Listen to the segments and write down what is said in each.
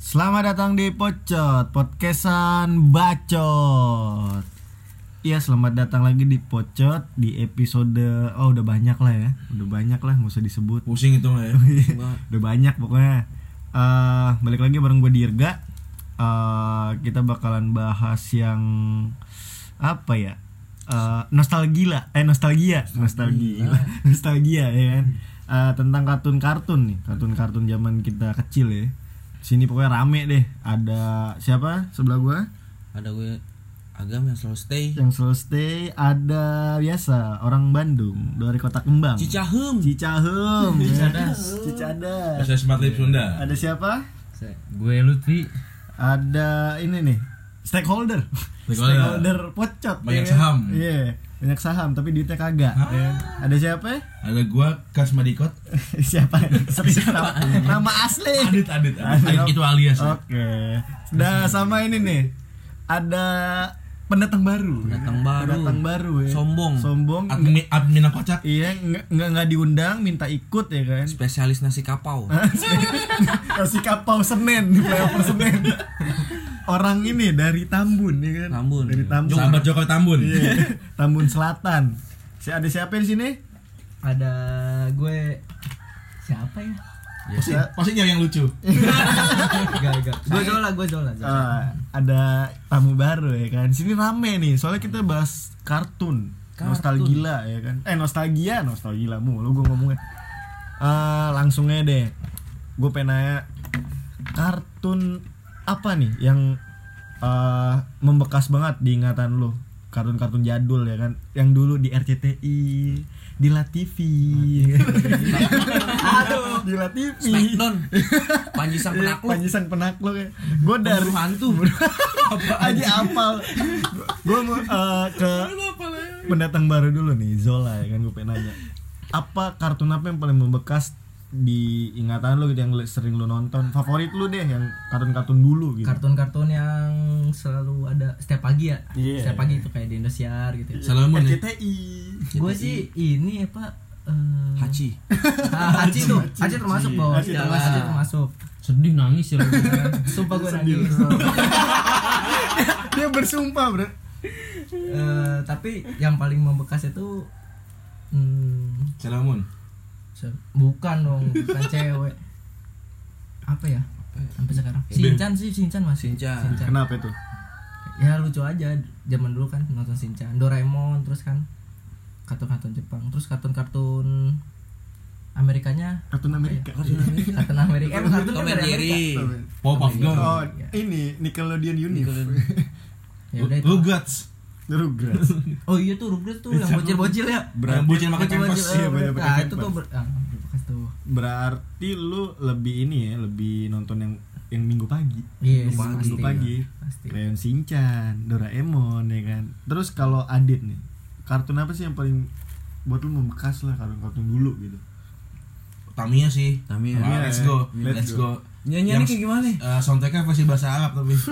Selamat datang di Pocot, podcastan bacot. Iya, selamat datang lagi di Pocot di episode oh udah banyak lah ya. Udah banyak lah, nggak usah disebut. Pusing itu lah ya. udah banyak pokoknya. Eh, balik lagi bareng gue Dirga. Eh, kita bakalan bahas yang apa ya? Eh, nostalgia, eh nostalgia, nostalgia, nostalgia ya kan. Eh, tentang kartun-kartun nih, kartun-kartun zaman kita kecil ya. Sini pokoknya rame deh. Ada siapa sebelah gua? Ada gue agam yang selalu stay. Yang selalu stay ada biasa orang Bandung dari Kota Kembang. Cicahem. Cicahem. ya. Cicadas. Cicadas. Saya Smart Lip Sunda. Ada siapa? Gue Lutfi Ada ini nih stakeholder. Stakeholder. Stakeholder pocot. Banyak ya saham. Iya, banyak saham tapi duitnya kagak. ya. Ada siapa? Ada gua Kas Madikot. siapa? Siapa? Nama asli. Adit Adit. Adit. Adit. Adit itu alias. ya. Oke. Nah, sama ini nih. Ada pendatang baru. Pendatang baru. Pendatang baru ya. Sombong. Sombong. Admin admin yang kocak. Iya, nggak nggak diundang, minta ikut ya kan. Spesialis nasi kapau. Kasih kapau Senen, flyover Senen. Orang ini dari Tambun ya kan. Tambun. Dari Tambun. Sahabat Jokowi Tambun. Iya, Tambun Selatan. Si ada siapa di sini? ada gue siapa ya Pasti pasti nyari yang lucu. gak gak gue Zola gue Zola Zola. Ah, ada tamu baru ya kan. Sini rame nih, soalnya kita bahas kartun. Kartun. Nostalgia ya kan. Eh nostalgia, nostalgia mulu gue ngomongnya. Eh langsung aja deh. Gue pengen nanya kartun apa nih yang eh membekas banget di ingatan lu? Kartun-kartun jadul ya kan. Yang dulu di RCTI, di La TV. Aduh, di La TV. Smackdown. Panji sang Iya, penakluk. Panji sang penakluk ya. Gue dari hantu. aja apal. Gue mau eh, ke pendatang baru dulu nih Zola ya kan gue pengen nanya. Apa kartun apa yang paling membekas di ingatan lu gitu yang sering lu nonton? Favorit lu deh yang kartun-kartun dulu gitu. kartun-kartun yang selalu ada setiap pagi ya Iya. setiap pagi itu kayak di Indosiar gitu ya. Salamun ya. RCTI. gue sih ini apa eh, Haji. ah, Haji tuh Haji termasuk bawah Haji Haji, termasuk. termasuk sedih nangis ya lu. sumpah gue nangis Dia bersumpah, Bro. Eh, tapi yang paling membekas itu hmm, Salamun. Bukan dong bukan cewek. Apa ya? Sampai sekarang. Sinchan sih Sinchan masih Shinchan. Kenapa itu? ya lucu aja. Zaman dulu kan nonton Shinchan Doraemon terus kan kartun-kartun Jepang. Terus kartun-kartun Amerikanya. Kartun Amerika. kartun Amerika. Eh kartun Tom and dari Jerry. Amerika Powerpuff Girls. Oh, ini Nickelodeon Universe. ya udah Rugrats. Rugrats. oh iya tuh Rugrats tuh yang bocil-bocil ya Yang bocil makan iya, eh, bocil pakai nah itu tuh ber- ah, tuh Berarti lu lebih ini ya, lebih nonton yang yang minggu pagi. Yes, minggu, pasti. minggu pagi. Pasti. Crayon Shinchan, Doraemon ya kan. Terus kalau Adit nih, kartun apa sih yang paling buat lu membekas lah kartun-kartun dulu gitu. Tamiya sih. Tamiya. Wah, let's go. Let's Let's go. Nyanyiannya Yang- kayak gimana nih? Eh, soundtracknya versi bahasa Arab tapi.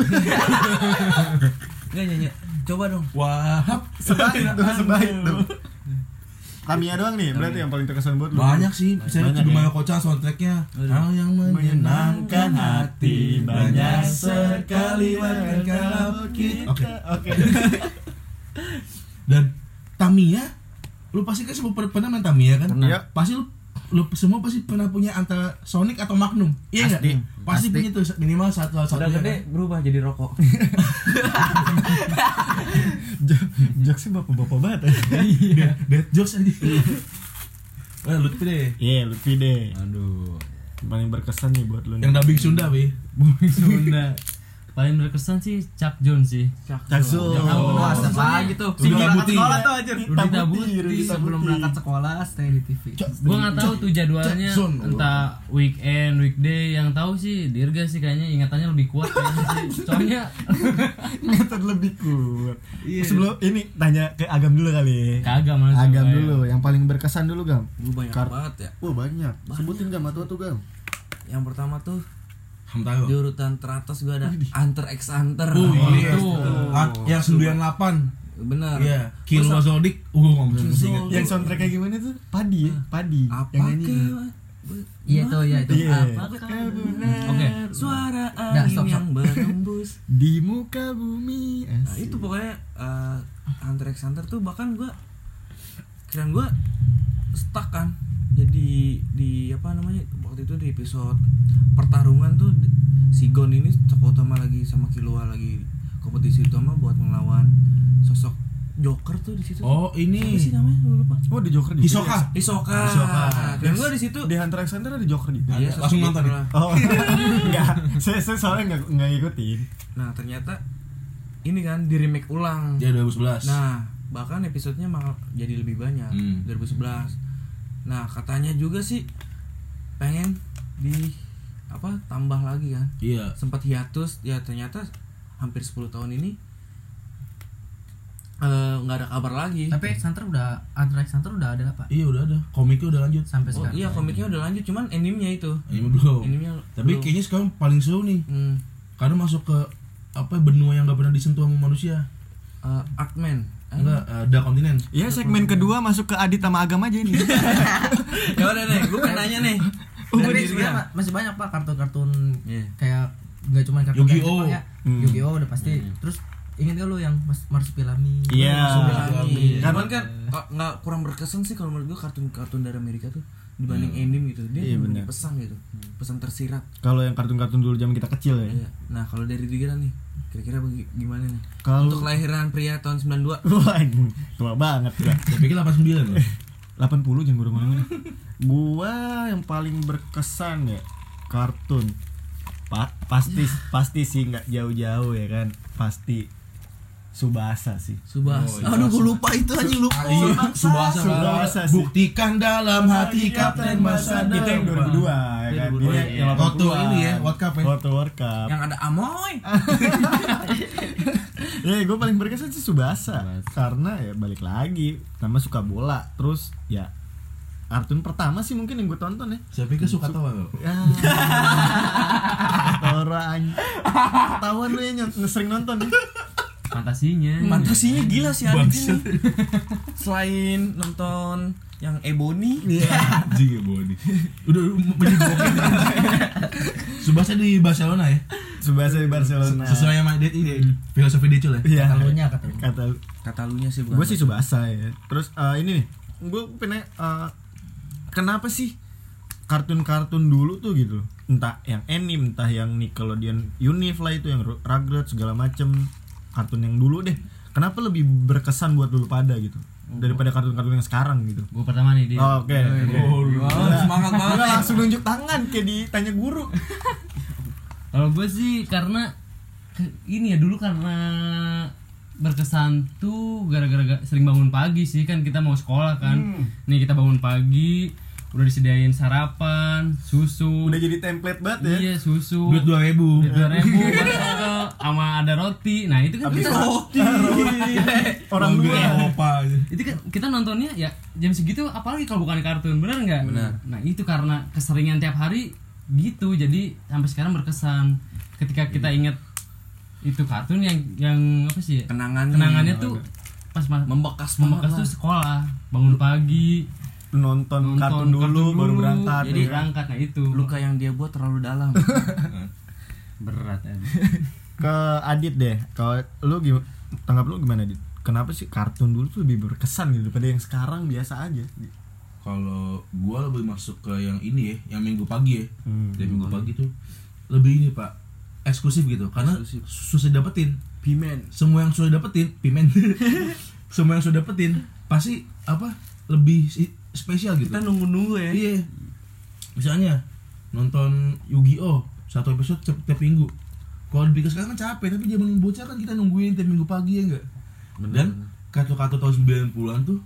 Enggak nyanyi. Coba dong. Wahab. Sebaik tuh, sebaik tuh. Tamiya doang nih, berarti yang paling terkesan buat lu. Banyak sih, saya Banyak cuma ya? kocak soundtracknya. Hal yang menyenangkan hati banyak sekali makan kalau kita. Oke. Oke. Dan Tamiya, lu pasti kan semua pernah main Tamiya kan? Pernah. Iya. Pasti lu lu semua pasti pernah punya antara Sonic atau Magnum. Iya nggak? Pasti. Pasti, punya tuh minimal satu satu. Udah gede berubah jadi rokok. Jo- Jokesnya bapak-bapak banget. Iya. Dead jokes aja. Eh, Lutfi deh. Iya, Lutfi deh. Aduh. Paling berkesan nih buat lu. Yang dubbing Sunda, Wi. Bumi Sunda. Paling berkesan sih Chuck Jones sih. Cakso. Ya ampun, wah, step lagi tuh. Rudi Sebelum berangkat sekolah tuh aja. Rudi Tabuti. Sebelum berangkat sekolah stay di TV. Gua nggak tahu tuh jadwalnya entah weekend, weekday. Yang tahu sih Dirga sih kayaknya ingatannya lebih kuat kayaknya sih. Soalnya Ingatan lebih kuat. Iya. Sebelum ini tanya ke Agam dulu kali. kagak langsung Agam kayak- dulu, yang paling berkesan dulu Gam. Lu banyak Kar- banget ya. Wah banyak. Sebutin Gam atau tuh Gam. Yang pertama tuh Hamtaro. Di urutan teratas gue ada Hunter x Hunter. Oh, iya. itu. Ah, yang 98. Bener. Iya, Kill Zoldyck. Uh. Yang soundtrack kayak gimana tuh? Padi ya? Padi. Apa yang nyanyi. Iya itu ya itu. Iya. Apakah Oke. Suara Dah, angin stop, stop. yang berembus. Di muka bumi. Nah itu pokoknya eh, Hunter x Hunter tuh bahkan gua kirain gua stuck kan jadi di apa namanya waktu itu di episode pertarungan tuh di- si Gon ini tokoh utama lagi sama Killua lagi kompetisi utama buat melawan sosok Joker tuh di situ Oh, Siapa ini sih namanya lupa Oh, ada Joker juga. Hisoka. Hisoka Hisoka. dan gua di situ Di Hunter x Hunter ada Joker juga. Iya, Langsung sosok nonton ya? lah. Oh, enggak. Saya, saya soalnya enggak enggak ngikutin. nah ternyata ini kan di remake ulang dia 2011. Nah, bahkan episodenya malah jadi lebih banyak Hmm. 2011. Nah, katanya juga sih pengen di apa tambah lagi kan. Iya. Sempat hiatus ya ternyata hampir 10 tahun ini eh, nggak ada kabar lagi. Tapi Hunter udah x Hunter udah ada apa? Iya udah ada. Komiknya udah lanjut. Sampai Oh sekarang. iya komiknya udah lanjut cuman animenya itu. Ini belum. Animenya Tapi belum. kayaknya sekarang paling seru nih. hmm, Karena masuk ke apa benua yang nggak pernah disentuh sama manusia. eh, Artman. Eh, Enggak, ada kontinen. Iya, segmen kedua masuk ke Adit sama Agam aja ini. ya udah nih, gue pengen nanya nih. Oh, Dari sebenarnya ma- masih banyak pak kartun-kartun Iya. kayak nggak cuma kartun Yu-Gi-Oh! Jepang ya. Hmm. Yu-Gi-Oh udah pasti. Terus inget gak lu yang Mas Marsupilami? Iya. Marsupilami. Karena- Cuman kan ka- nggak kurang berkesan sih kalau menurut gue kartun-kartun dari Amerika tuh dibanding anime gitu. Dia Iya, memberi benar. pesan gitu, pesan tersirat. Kalau yang kartun-kartun dulu zaman kita kecil ya. Iya. Nah kalau dari Digira nih, kira-kira bagi- gimana nih? Kalau- Untuk kelahiran pria tahun 92 Wah, tua banget gua. Saya pikir 89 loh. 80 jangan gua mana Gua yang paling berkesan ya kartun. Pa- pasti pasti sih nggak jauh-jauh ya kan. Pasti Subasa sih. Subasa. Oh, iya. Aduh gue lupa itu anjing lupa. Iya, Subasa, Subasa sih. Buktikan dalam hati Kapten masa Itu yang 2002 ya kan. 2002, Ini iya. yang Waktu 82. ini ya, World Cup ya. Waktu World Cup. Yang ada Amoy. ya gue paling berkesan sih Subasa. Karena ya balik lagi sama suka bola. Terus ya kartun pertama sih mungkin yang gue tonton ya. Saya pikir suka tawa loh. Ya. Tora anj- Ketahuan lu ya nyont- sering nonton ya. Fantasinya. Fantasinya gila sih ini. Bangsat. Selain nonton yang Ebony, Anjing ya Boni. Udah udah, menyebutin. Subasa di Barcelona ya. Subasa di Barcelona. Sesuai sama dia ini filosofi dia ya. Iya. Katalunya, katalunya. Kata kata lunya sih bukan. gue sih Subasa ya. Terus eh, ini nih, gue pengen eh, kenapa sih kartun-kartun dulu tuh gitu entah yang anime entah yang Nickelodeon Unif lah itu yang Ru- Rugrats segala macem kartun yang dulu deh kenapa lebih berkesan buat dulu pada gitu daripada kartun-kartun yang sekarang gitu Gue pertama nih dia. Oh, oke oke. Wah, semangat banget. Gua langsung nunjuk tangan kayak ditanya guru Kalau gue sih karena ini ya dulu karena berkesan tuh gara-gara ga- sering bangun pagi sih kan kita mau sekolah kan. Nih kita bangun pagi udah disediain sarapan, susu. udah jadi template banget ya Iya susu. Duit 2000. Duit dua ribu sama ada roti. Nah itu kan kita roti orang luar apa itu kan kita nontonnya ya jam segitu apalagi kalau bukan kartun bener nggak Benar. nah itu karena keseringan tiap hari gitu jadi sampai sekarang berkesan ketika kita inget itu kartun yang yang apa sih ya? Kenangannya. kenangannya tuh pas ma- membekas membekas banget tuh lah. sekolah bangun pagi nonton, nonton kartun dulu baru berangkat. jadi ya. berangkat. Nah itu. Luka yang dia buat terlalu dalam. berat ya ke Adit deh. Kalau lu gimana tanggap lu gimana Adit? Kenapa sih kartun dulu tuh lebih berkesan gitu daripada yang sekarang biasa aja? Kalau gua lebih masuk ke yang ini ya, yang minggu pagi ya. Hmm, Dari minggu pagi tuh lebih ini pak. Eksklusif gitu karena Eksklusif. susah dapetin. Pimen. semua yang sudah dapetin pimen. Semua yang sudah dapetin pasti apa lebih spesial gitu. Kita nunggu-nunggu ya. iya. Misalnya nonton Yu-Gi-Oh! Satu episode tiap, tiap minggu. Kalau dipikir sekarang kan capek tapi zaman bocah kan kita nungguin tiap minggu pagi ya enggak dan kartu-kartu tahun 90-an tuh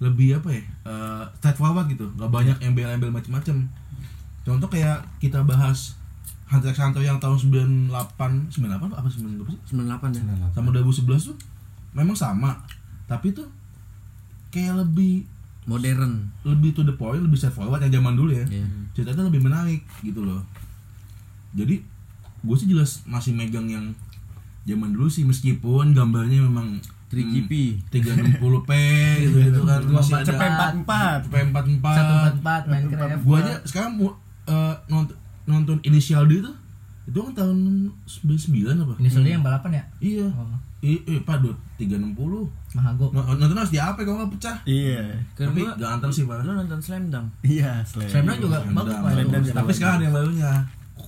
lebih apa ya eh straightforward gitu. Nggak banyak embel-embel macem-macem. Contoh kayak kita bahas Hunter x Hunter yang tahun 98 98 apa 92 sih? 98 ya. sama 2011 tuh memang sama. Tapi tuh kayak lebih Modern. lebih to the point lebih straightforward yang zaman dulu ya. Iya. ceritanya lebih menarik gitu loh. Jadi gue sih jelas masih megang yang zaman dulu sih meskipun gambarnya memang 3GP. 360p gitu gitu kan. Masih ada CP44 P44 satu empat empat Minecraft. Gua aja sekarang mau eh, nonton nonton inisial D tuh itu kan tahun 99 apa? Ini soalnya yang balapan ya? Iya. Oh. I, eh, pak dua tiga enam puluh. Mahago. Nonton harus di apa kalau nggak pecah. Iya. Tapi gak antar sih pak. Lu nonton Slam Dunk? iya selain Slam Dunk juga Slam bagus. Pak. Slam tapi sekarang ada yang barunya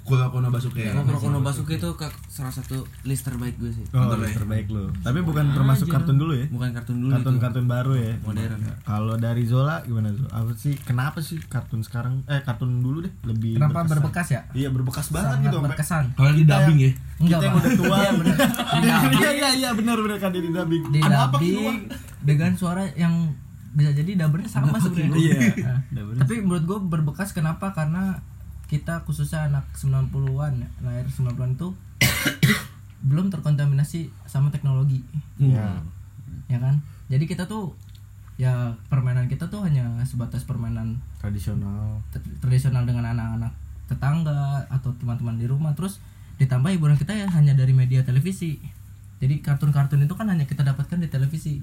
Kuroko no Basuke Kuroko Kono Basuke itu salah satu list terbaik gue sih. oh ya? terbaik lo tapi bukan termasuk Aja. kartun dulu ya? Bukan kartun dulu kartun itu. kartun baru ya? Modern. kalau dari Zola gimana tuh apa sih kenapa sih kartun sekarang eh kartun dulu deh lebih kenapa berkesan? berbekas ya? Iya berbekas banget sangat gitu berkesan. Kalau di dubbing ya. Enggak kita yang udah tua. Iya, dubbing. iya iya iya benar benar kan di dubbing. Di ada apa sih dubbing dengan suara yang bisa jadi dubbernya sama sebenarnya. Iya. Nah, tapi menurut gue berbekas kenapa? Karena kita khususnya anak 90-an ya, lahir 90-an itu belum terkontaminasi sama teknologi. Iya. ya kan? Jadi kita tuh ya permainan kita tuh hanya sebatas permainan tradisional. Tradisional dengan anak-anak tetangga atau teman-teman di rumah. Terus ditambah hiburan kita ya hanya dari media televisi. Jadi kartun-kartun itu kan hanya kita dapatkan di televisi.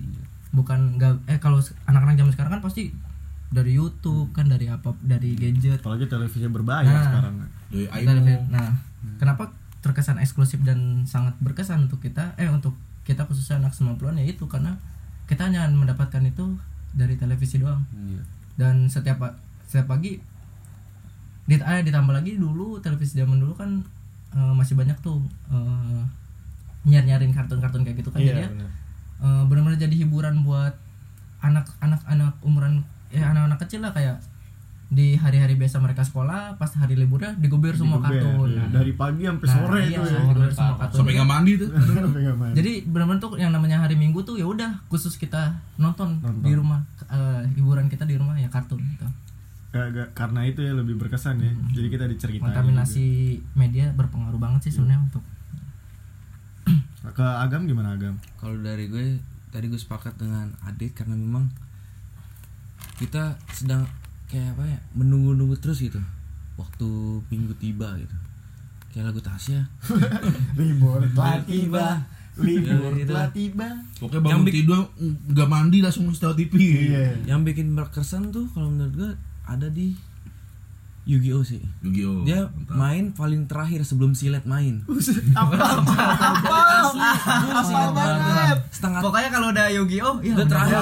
Bukan nggak eh kalau anak-anak zaman sekarang kan pasti dari YouTube kan dari apa dari gadget apalagi televisi berbahaya Nah. sekarang dari nah kenapa terkesan eksklusif dan sangat berkesan untuk kita eh untuk kita khususnya anak 90-an ya itu karena kita hanya mendapatkan itu dari televisi doang Iya. dan setiap setiap pagi dit eh, ditambah lagi dulu televisi zaman dulu kan eh, masih banyak tuh eh, nyari nyariin kartun-kartun kayak gitu kan jadi ya benar. eh, benar-benar jadi hiburan buat anak-anak anak umuran ya anak-anak kecil lah kayak di hari-hari biasa mereka sekolah pas hari liburnya digubir semua Digober, kartun. iya. Nah, dari pagi sampai nah, sore iya, itu ya. digubir semua kartun. sampai nggak mandi tuh. Sampai nggak main. jadi benar-benar tuh yang namanya hari minggu tuh ya udah khusus kita nonton, Nonton. di rumah Eh, hiburan kita di rumah ya kartun gitu. Gak- gak- karena itu ya lebih berkesan ya. Jadi kita diceritain kontaminasi media berpengaruh banget sih sebenarnya untuk gitu. ke agam gimana agam? Kalau dari gue tadi gue sepakat dengan Adit karena memang kita sedang kayak apa ya menunggu-nunggu terus gitu. Waktu minggu tiba gitu. Kayak lagu Tasya. Libur telah tiba. libur Ya, itu. telah tiba. Pokoknya bangun Yang bik- tidur nggak mandi langsung setel TV iya. Yang bikin berkesan tuh kalau menurut gue ada di Yu-Gi-Oh sih. Yu-Gi-Oh dia mantap. main paling terakhir sebelum silet main. Apa apa setengah pokoknya kalau udah Yu-Gi-Oh ya Udah terakhir.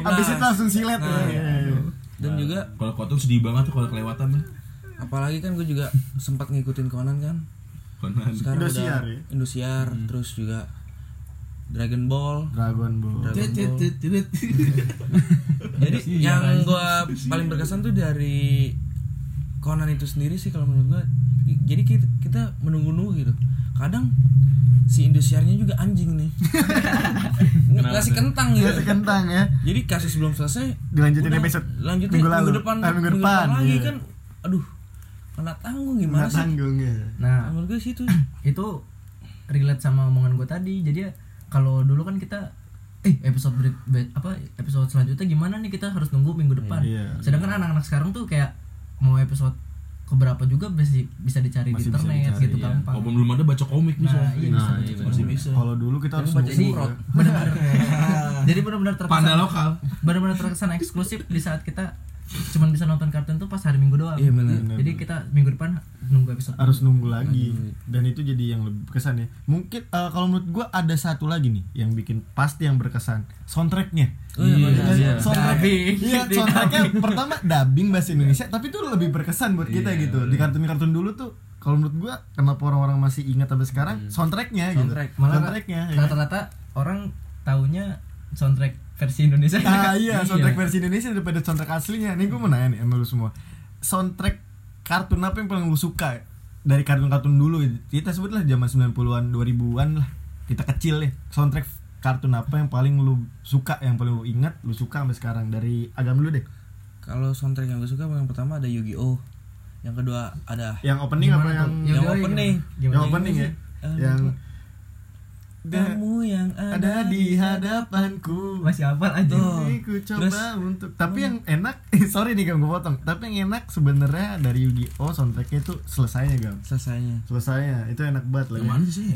habis itu langsung silet. Nah, ya. dan juga kalau kau tuh sedih banget tuh kalau kelewatan apalagi kan gue juga sempat ngikutin Conan kan. Conan. Sekarang Indosiar udah ya? Indosiar terus juga Dragon Ball. Dragon Ball. Dragon Ball. jadi yang gua paling berkesan tuh dari Conan itu sendiri sih kalau menurut gua. Jadi kita, kita menunggu-nunggu gitu. Kadang si Indosiarnya juga anjing nih. Ngasih kentang gitu Kasih kentang ya. Jadi kasus belum selesai Dilanjutin udah episode lanjutin minggu minggu, depan Eh, minggu depan, lagi iya. kan. Aduh kena tanggung gimana nggak sih? tanggung ya nah menurut gue sih itu itu relate sama omongan gue tadi. Jadi kalau dulu kan kita eh episode be- apa episode selanjutnya gimana nih? Kita harus nunggu minggu depan. Iya. sedangkan anak-anak sekarang tuh kayak mau episode keberapa juga bisa bisa dicari Masih di bisa internet dicari, gitu iya. gampang walaupun belum ada baca komik bisa Nah, iya, bisa Nah, baca iya, komik. masih bisa kalau dulu kita harus baca ya. benar-benar jadi benar-benar panda terkesan lokal benar-benar terkesan eksklusif di saat kita cuman bisa nonton kartun tuh pas hari minggu doang. Iya, benar. jadi kita minggu depan nunggu episode. Harus nunggu lagi. Lagi. dan itu jadi yang lebih berkesan ya. Mungkin eh, kalau menurut gua ada satu lagi nih yang bikin pasti yang berkesan. Soundtracknya. Oh, iya, Iya, iya. soundtrack iya soundtracknya pertama dubbing bahasa Indonesia tapi itu lebih berkesan buat kita Iya, gitu. di kartun-kartun dulu tuh kalau menurut gua kenapa orang-orang masih ingat sampai sekarang? Soundtracknya gitu. Soundtrack. malah soundtracknya ya. rata-rata orang taunya soundtrack versi Indonesia Ah iya, soundtrack versi Indonesia daripada soundtrack aslinya. Nih gue mau nanya nih sama lu semua. Soundtrack kartun apa yang paling lu suka dari kartun-kartun dulu? Kita sebutlah zaman 90-an, 2000-an lah. Kita kecil ya. Soundtrack kartun apa yang paling lu suka, yang paling lu ingat, lu suka sampai sekarang dari agam dulu deh. kalau soundtrack yang gue suka yang pertama ada Yu-Gi-Oh yang kedua ada Yang opening Gimana apa yang yang opening. yang opening ya? Yang kamu yang ada di hadapanku. Masih hafal aja. Ini ku coba Terus- untuk tapi yang enak sorry nih gam gue potong. Tapi yang enak sebenarnya dari Yu-Gi-Oh! soundtracknya itu selesainya gam? Selesainya. Selesainya itu enak banget Yang mana sih?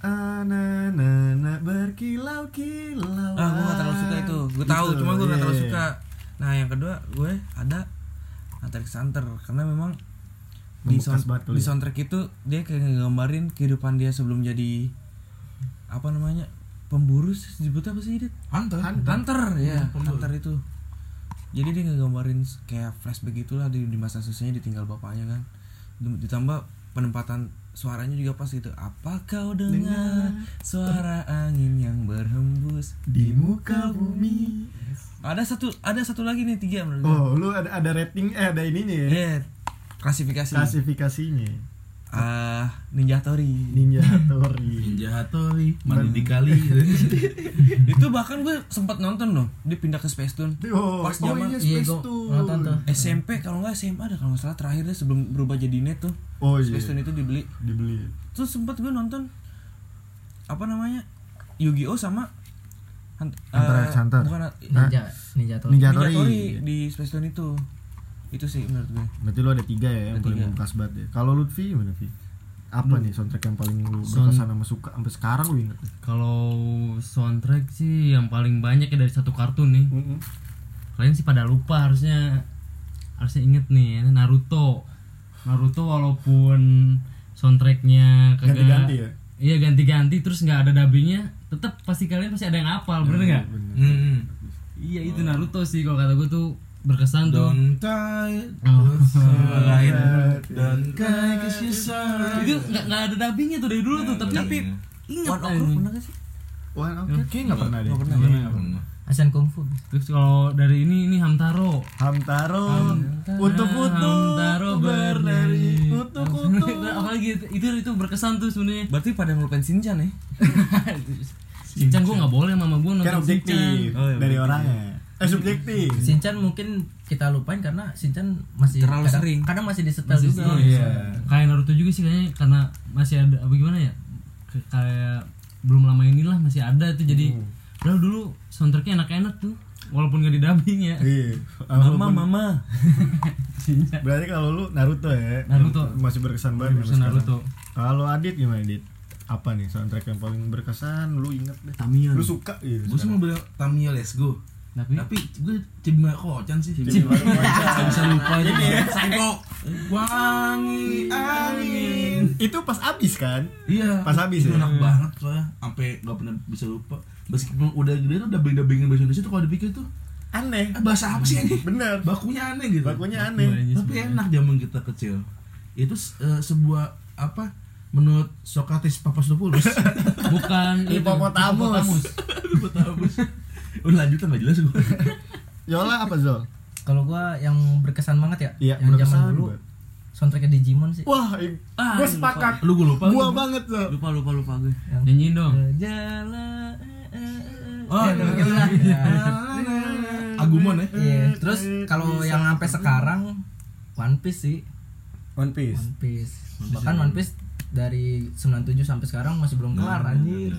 Ananana berkilau kilau ah gue gak terlalu suka itu. Gue tahu cuma gue gak terlalu iya. suka. nah yang kedua gue ada Hunter x Hunter. Karena memang di, sound- di ya. soundtrack itu dia kayak ngegambarin kehidupan dia sebelum jadi apa namanya pemburu sih, disebutnya apa sih Dit? Hunter. Hunter. Ya pemburu. Hunter itu. Jadi dia ngegambarin kayak flashback gitulah di, di masa susahnya ditinggal bapaknya kan. Ditambah penempatan suaranya juga pas gitu. Apa kau dengar suara angin yang berhembus di muka bumi? Ada satu ada satu lagi nih tiga menurut gue oh lu ada ada rating eh ada ininya ya? Iya, klasifikasi klasifikasinya ah Ninja Tori Ninja Tori Ninja Hattori, mandi di kali. itu bahkan gue sempat nonton loh dia pindah ke Space Tune. Oh, Pas oh zaman- iya iya Space Tune. SMP kalau nggak SMA ada kalau nggak salah terakhirnya sebelum berubah jadi net tuh. Oh iya. Space Tune itu dibeli. Dibeli. Terus sempat gue nonton apa namanya Yu-Gi-Oh sama Hunt- Hunter x Hunter. bukan ninja ninja Ninja Ninja Tori. Tori di Space Tune itu itu sih menurut gue berarti lu ada tiga ya yang Ada paling membekas banget ya kalau Lutfi gimana Vi apa nih soundtrack yang paling lu berkesan sama suka sampai sekarang lu inget Kalau soundtrack sih yang paling banyak ya dari satu kartun nih. Kalian sih pada lupa harusnya harusnya inget nih ini Naruto. Naruto walaupun soundtracknya kagak Ganti-ganti ya? Iya ganti-ganti terus nggak ada dubbingnya, tetap pasti kalian pasti ada yang hafal, bener nggak? Hmm. Iya itu Naruto sih kalau kata gue tuh berkesan tuh. Don't die, Oh. lain. Don't die, cause you're sorry. itu nggak nggak ada dubbingnya tuh dari dulu tuh, tapi tapi ingat One Ok pernah gak sih Wah, oke, kayaknya nggak pernah deh. Nggak pernah. Nggak pernah. Asian Kungfu Terus kalau dari ini ini Hamtaro. Hamtaro, kutu-kutu, Hamtaro bernari, bernari. kutu-kutu. Apalagi itu, itu itu berkesan tuh sebenarnya. berarti pada ngelupain Shinchan ya Shinchan gue nggak boleh mama gue nonton Kan objektif Shinchan. Oh, iya, dari orangnya. Eh subjektif. Shinchan mungkin kita lupain karena Shinchan masih Terlalu kadang, sering. kadang masih disetel Masih juga Iya. Kayak Naruto juga sih kayaknya karena masih ada apa gimana ya? Kayak belum lama inilah masih ada tuh jadi Padahal dulu soundtracknya enak-enak tuh walaupun gak didubbing ya. Iya. mama Walaupun- mama. Berarti kalau lu Naruto ya. Naruto. Masih berkesan banget. Berkesan sampai Naruto. Kalau Adit gimana Adit? Apa nih soundtrack yang paling berkesan lu inget deh? Tamiya. Lu suka gitu. Gue sih mau bilang Tamiya Let's Go. Tapi Tapi gue Cibima Kocan sih. Cibima Kocan. Bisa lupa ini ya. Saiko. Wangi angin. Itu pas abis kan? Iya. Pas habis itu ya? Enak banget soalnya. Sampai gak pernah bisa lupa. Meskipun udah gede tuh udah dubbing bahasa Indonesia tuh kalau dipikir tuh Aneh. eh, bahasa apa sih ini? Bener. Bakunya aneh gitu. Bakunya aneh. Tapi enak zaman kita kecil. Itu eh, sebuah apa? Menurut Socrates Papastopoulos. bukan itu, Hippopotamus. Udah lanjutan gak jelas gue. Yola apa Zol? kalau gua yang berkesan banget ya Iya, yang zaman dulu gua. soundtracknya Digimon sih Wah, Ah, gue sepakat. Lu gue lupa. Gua banget Zol. lupa lupa lupa gue yang Nyanyiin dong. Jalan Oh, Ya, gitu lah. Agumon ya. Iya, terus kalau yang sampai sekarang One Piece sih One Piece. One Piece bahkan One Piece dari 97 sampai sekarang masih belum kelar anjir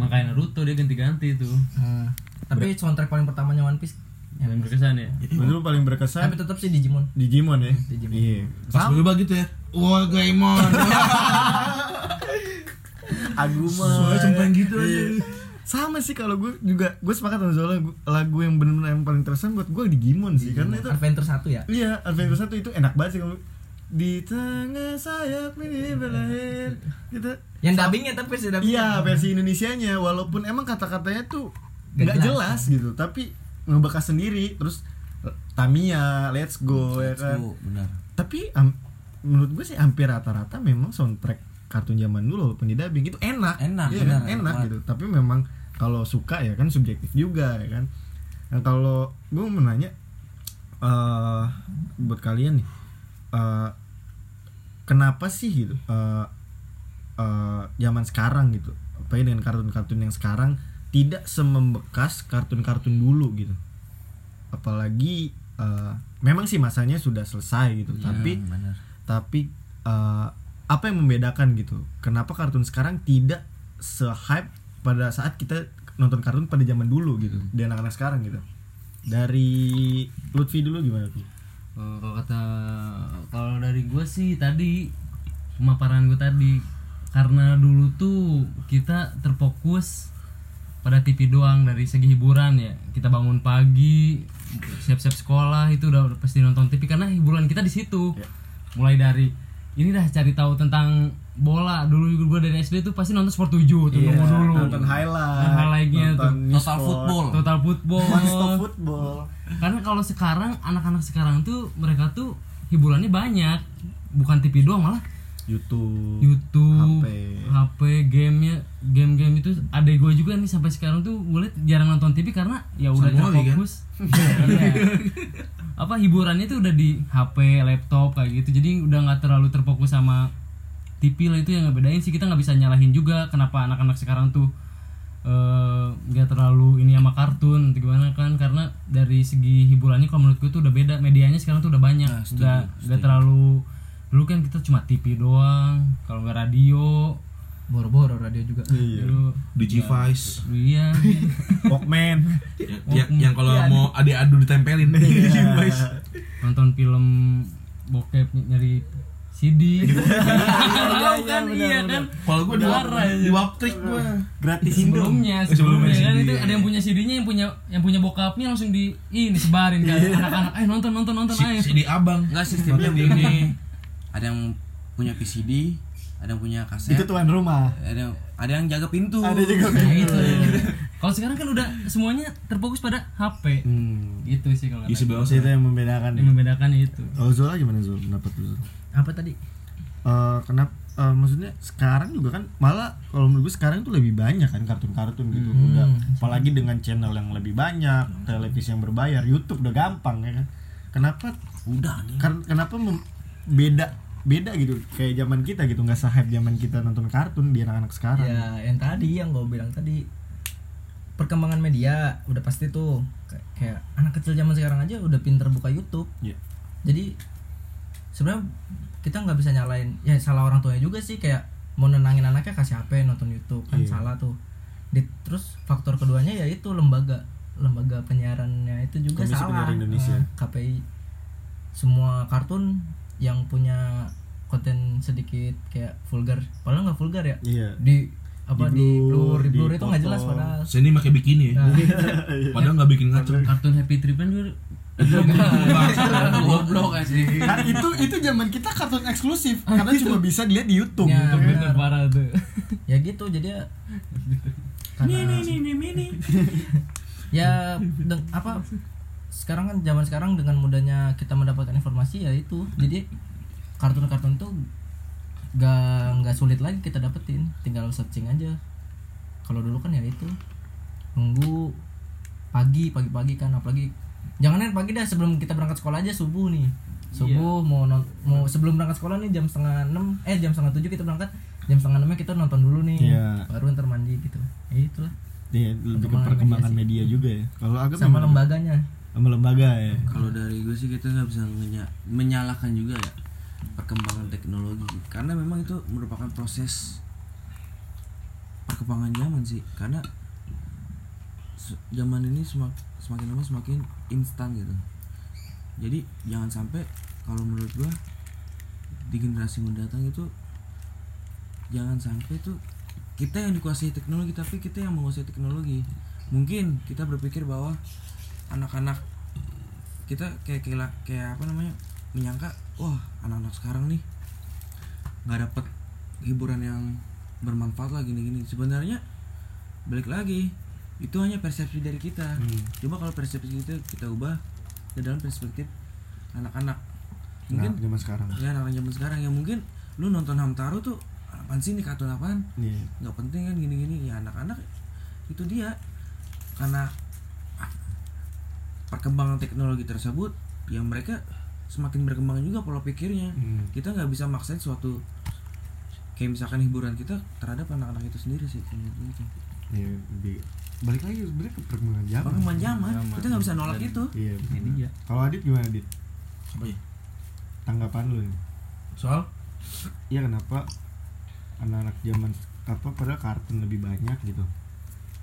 Makanya Naruto dia ganti-ganti tuh. Nah, tapi soundtrack paling pertamanya One Piece Yang berkesan ya. Dulu paling berkesan tapi tetap sih Digimon Digimon ya. Digimon. Iya. Pas gue gitu ya. Wah, Gaimon. Agumon. Soalnya cempreng gitu aja. Iya. Sama sih kalau gue juga gue sepakat sama Zola Gu- lagu yang benar-benar yang paling terkesan buat gue Digimon sih karena itu Adventure 1 ya iya Adventure satu itu enak banget sih kalau di tengah sayap ini berlahir gitu. Yang dubbingnya tapi versi dubbingnya. Iya versi Indonesianya. Walaupun emang kata-katanya tuh Nggak jelas. jelas. gitu tapi ngebekas sendiri. Terus Tamiya Let's Go ya kan? Oh, benar. Tapi am- menurut gue sih hampir rata-rata memang soundtrack kartun zaman dulu walaupun di dubbing itu enak. Enak, Iya benar, kan? enak. banget. gitu. Tapi memang kalau suka ya kan subjektif juga ya kan? Nah kalau gue mau nanya eh buat kalian nih eh kenapa sih gitu eh eh, zaman sekarang gitu apa dengan kartun-kartun yang sekarang tidak semembekas kartun-kartun dulu gitu. Apalagi eh, memang sih masanya sudah selesai gitu tapi Iya, benar. tapi eh, apa yang membedakan gitu? Kenapa kartun sekarang tidak se-hype pada saat kita nonton kartun pada zaman dulu gitu di anak-anak sekarang gitu? Dari Lutfi dulu gimana tuh Kalau kata kalau dari gue sih tadi pemaparan gue tadi. Karena dulu tuh kita terfokus pada TV doang dari segi hiburan ya. Kita bangun pagi siap-siap sekolah itu udah udah pasti nonton TV karena hiburan kita di situ. Mulai dari ini dah cari tahu tentang bola dulu juga gue dari SD tuh pasti nonton sport 7 tuh Iya, nunggu dulu nonton highlight Nonton highlightnya tuh. Total Sport, football. total football One Stop Football karena kalau sekarang anak-anak sekarang tuh mereka tuh hiburannya banyak bukan TV doang malah YouTube YouTube, HP. HP, gamenya, game-game itu ada gue juga nih sampai sekarang tuh gue liat jarang nonton TV karena ya udah kan? terfokus. Iya. Apa hiburannya tuh udah di HP, laptop kayak gitu. Jadi udah nggak terlalu terfokus sama TV lah itu yang ngebedain sih kita nggak bisa nyalahin juga kenapa anak-anak sekarang tuh eh, nggak terlalu ini sama kartun atau gimana kan karena dari segi hiburannya kalau menurut gue tuh udah beda medianya sekarang tuh udah banyak Nah, nggak nggak terlalu dulu kan kita cuma TV doang kalau nggak radio. Boro-boro radio juga. Iya. Dulu Digivice iya. Walkman. Ya, yang kalau mau adu-adu ditempelin. Digivice nonton film bokep nyari CD tahu kan? iya kan? Kalau gue wap- di waptrik gue gratis sebelumnya sebelumnya sebelumnya kan? CD, itu iya. ada yang punya CD-nya yang punya yang punya bokapnya langsung di ini sebarin kan? Anak-anak eh nonton nonton nonton si di abang. Enggak sistemnya begini. Ada yang punya PCD, ada yang punya kaset, itu tuan rumah. Ada yang ada yang jaga pintu. ada juga Nah, itu kalau sekarang kan udah semuanya terfokus pada HP hmm. gitu sih kalau di sebelah itu yang membedakan yang ya? membedakan itu. Kalau Zola gimana Zul? Pendapat lu Zul? Apa tadi? Eh, kenapa eh, maksudnya sekarang juga kan malah kalau menurut gue sekarang tuh lebih banyak kan kartun-kartun gitu. Udah apalagi dengan channel yang lebih banyak televisi yang berbayar YouTube udah gampang ya kan? Kenapa? Udah nih. kan kenapa mem- beda beda gitu? Kayak zaman kita gitu nggak sehype zaman kita nonton kartun di anak-anak sekarang. Ya yang tadi yang gue bilang tadi. Perkembangan media udah pasti tuh kayak, kayak anak kecil zaman sekarang aja udah pinter buka YouTube. Iya. jadi sebenarnya kita nggak bisa nyalain ya salah orang tuanya juga sih kayak mau nenangin anaknya kasih HP nonton YouTube kan Iya. salah tuh. Di- terus faktor keduanya ya itu lembaga lembaga penyiarannya itu juga Komisi salah. Penyiaran Indonesia. Eh, KPI semua kartun yang punya konten sedikit kayak vulgar padahal nggak vulgar ya. Iya. Di apa Di di blur, blur di blur itu nggak jelas padahal. Sini pakai bikini ya. Nah, padahal nggak bikin ngaco kartun Happy Trip kan juga Goblok aja sih. kan itu itu zaman kita kartun eksklusif. Karena cuma bisa dilihat di YouTube. Ya, gitu. bener parah tuh. Ya gitu jadi ya. Karena ya deng- apa sekarang kan zaman sekarang dengan mudahnya kita mendapatkan informasi ya itu. Jadi kartun-kartun tuh gak nggak sulit lagi kita dapetin. Tinggal searching aja. Kalau dulu kan ya itu. Nunggu pagi pagi-pagi kan. Apalagi jangan pagi dah sebelum kita berangkat sekolah aja subuh nih. Subuh mau non- mau sebelum berangkat sekolah nih jam setengah enam eh jam setengah tujuh kita berangkat jam setengah enamnya kita nonton dulu nih. Iya. baru ntar mandi gitu. Ya itulah. Iya, lebih ke Perkembangan media media, juga ya. Kalau agak sama lembaganya. sama lembaga ya. Kalau dari gue sih kita nggak bisa menya- menyalahkan juga ya perkembangan teknologi. Karena memang itu merupakan proses perkembangan zaman sih. Karena zaman ini semak, semakin lama semakin instan gitu. Jadi jangan sampai kalau menurut gua di generasi mendatang itu jangan sampai tuh kita yang dikuasai teknologi tapi kita yang menguasai teknologi. Mungkin kita berpikir bahwa anak-anak kita kayak kayak kayak apa namanya menyangka wah anak-anak sekarang nih nggak dapet hiburan yang bermanfaat lah gini-gini. Sebenarnya balik lagi itu hanya persepsi dari kita. Coba kalau persepsi kita kita ubah ke dalam perspektif anak-anak. Mungkin Nah, zaman sekarang. ya anak zaman sekarang. Yang mungkin lu nonton Hamtaro tuh apaan sih nih kartun apaan? Iya. nggak penting kan gini-gini. Ya anak-anak itu dia. Karena ah, perkembangan teknologi tersebut ya mereka semakin berkembang juga pola pikirnya. Hmm. kita nggak bisa maksain suatu kayak misalkan hiburan kita terhadap anak-anak itu sendiri sih kayak gitu. Iya, balik lagi sebenarnya ke perkembangan zaman. perkembangan zaman. Kita nggak bisa nolak itu. Iya. Ini dia. Kalau Adit gimana Adit? apa ya? Tanggapan lu nih. soal? Iya kenapa anak-anak zaman apa padahal kartun lebih banyak gitu?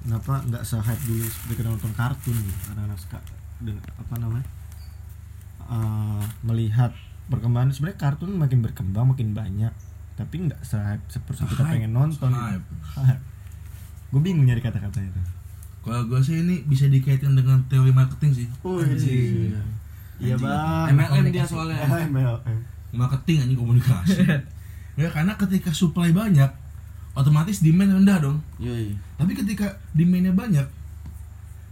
Kenapa nggak se hype dulu seperti nonton kartun gitu? Anak-anak suka dan apa namanya? Eh, melihat perkembangan. Sebenarnya kartun makin berkembang makin banyak. Tapi nggak se hype seperti kita pengen nonton se-hype. gue bingung nyari kata-kata itu Kalau gue sih ini bisa dikaitkan dengan teori marketing sih. Iya, iya bang. MLM dia soalnya MLM. Marketing anjing komunikasi. ya karena ketika supply banyak, otomatis demand rendah dong. Yoi. Tapi ketika demandnya banyak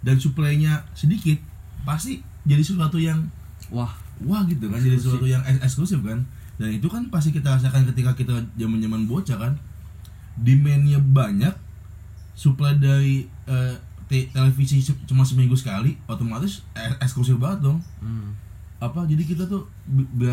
dan supply-nya sedikit, pasti jadi sesuatu yang Wah, wah gitu kan, jadi sesuatu yang eks- eksklusif kan. Dan itu kan pasti kita rasakan ketika kita zaman-zaman bocah kan. Demand-nya banyak, supply dari eh, te- televisi cuma seminggu sekali, otomatis eks- eksklusif banget dong. hmm. Apa jadi kita tuh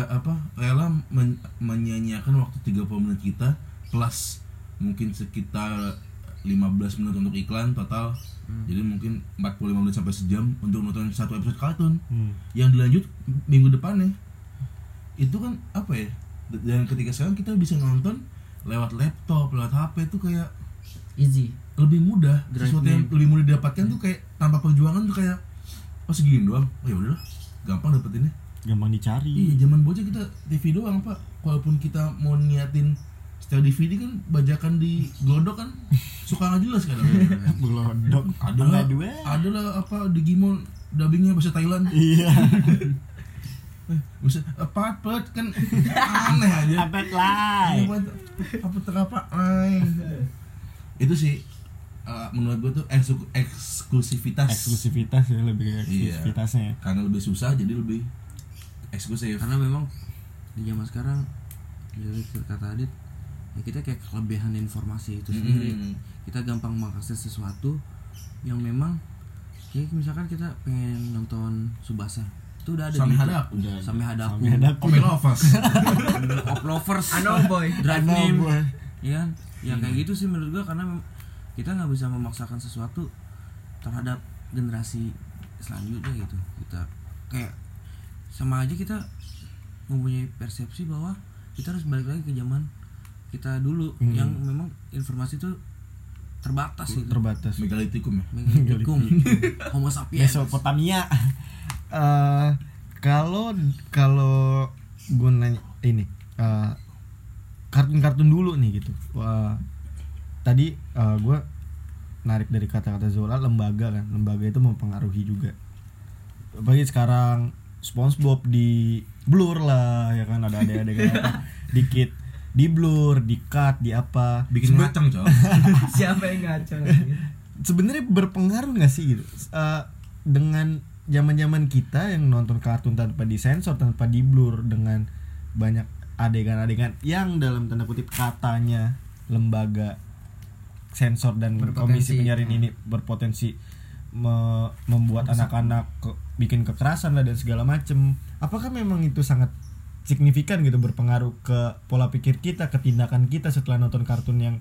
apa rela men- menyanyiakan waktu 30 menit kita plus mungkin sekitar 15 menit untuk iklan total. Jadi mungkin 45 menit sampai sejam untuk nonton satu episode kartun Hmm. yang dilanjut minggu depannya itu kan apa ya dan ketika sekarang kita bisa nonton lewat laptop lewat HP itu kayak easy lebih mudah Drive sesuatu yang lebih mudah didapatkan tuh kayak tanpa perjuangan tuh kayak oh segini doang oh ya udahlah gampang dapetinnya Gampang dicari. iya zaman bocah kita TV doang pak walaupun kita mau niatin setel DVD kan bajakan di glodok kan suka nggak jelas kan Belodok. ada lah dua. ada lah apa Digimon dubbingnya bahasa Thailand Iya. bisa apa apa kan aneh aja lah. Iya, apa apa terapa ay. Itu sih uh, menurut gue tuh eksklu- eksklusivitas Eksklusivitas ya lebih ke Iya. eksklusivitasnya. ya. karena lebih susah jadi lebih eksklusif karena memang di zaman sekarang jadi kata Adit ya kita kayak kelebihan informasi itu sendiri Mm-mm. kita gampang mengakses sesuatu yang memang kayak misalkan kita pengen nonton Subasa itu udah ada Sampai. Hadaku. Udah. sampai hadaku Sampai hadaku. Open Lovers Op lovers boy drive name boy. Ya ya kayak gitu sih menurut gua karena kita nggak bisa memaksakan sesuatu terhadap generasi selanjutnya gitu. Kita kayak sama aja kita mempunyai persepsi bahwa kita harus balik lagi ke zaman kita dulu Hmm. yang memang informasi itu terbatas gitu. Terbatas. megalitikum ya? Megalithikum, Homo sapiens. Mesopotamia. Eh kalau kalau gue nanya ini eh, kartun-kartun dulu nih gitu. Wah, tadi gue narik dari kata-kata Zola lembaga kan. Lembaga itu mempengaruhi juga. Bagi sekarang SpongeBob di blur lah ya kan ada ada ada dikit di blur, di cut, di apa. bikin Sebe- ngacang coy siapa yang ngaco sebenarnya berpengaruh nggak sih gitu Eh, dengan zaman-zaman kita yang nonton kartun tanpa disensor tanpa di blur dengan banyak adegan-adegan yang dalam tanda kutip katanya lembaga sensor dan Berpotensi. komisi penyiaran ini berpotensi me- membuat anak-anak ke- bikin kekerasan lah dan segala macem. Apakah memang itu sangat signifikan gitu berpengaruh ke pola pikir kita ke tindakan kita setelah nonton kartun yang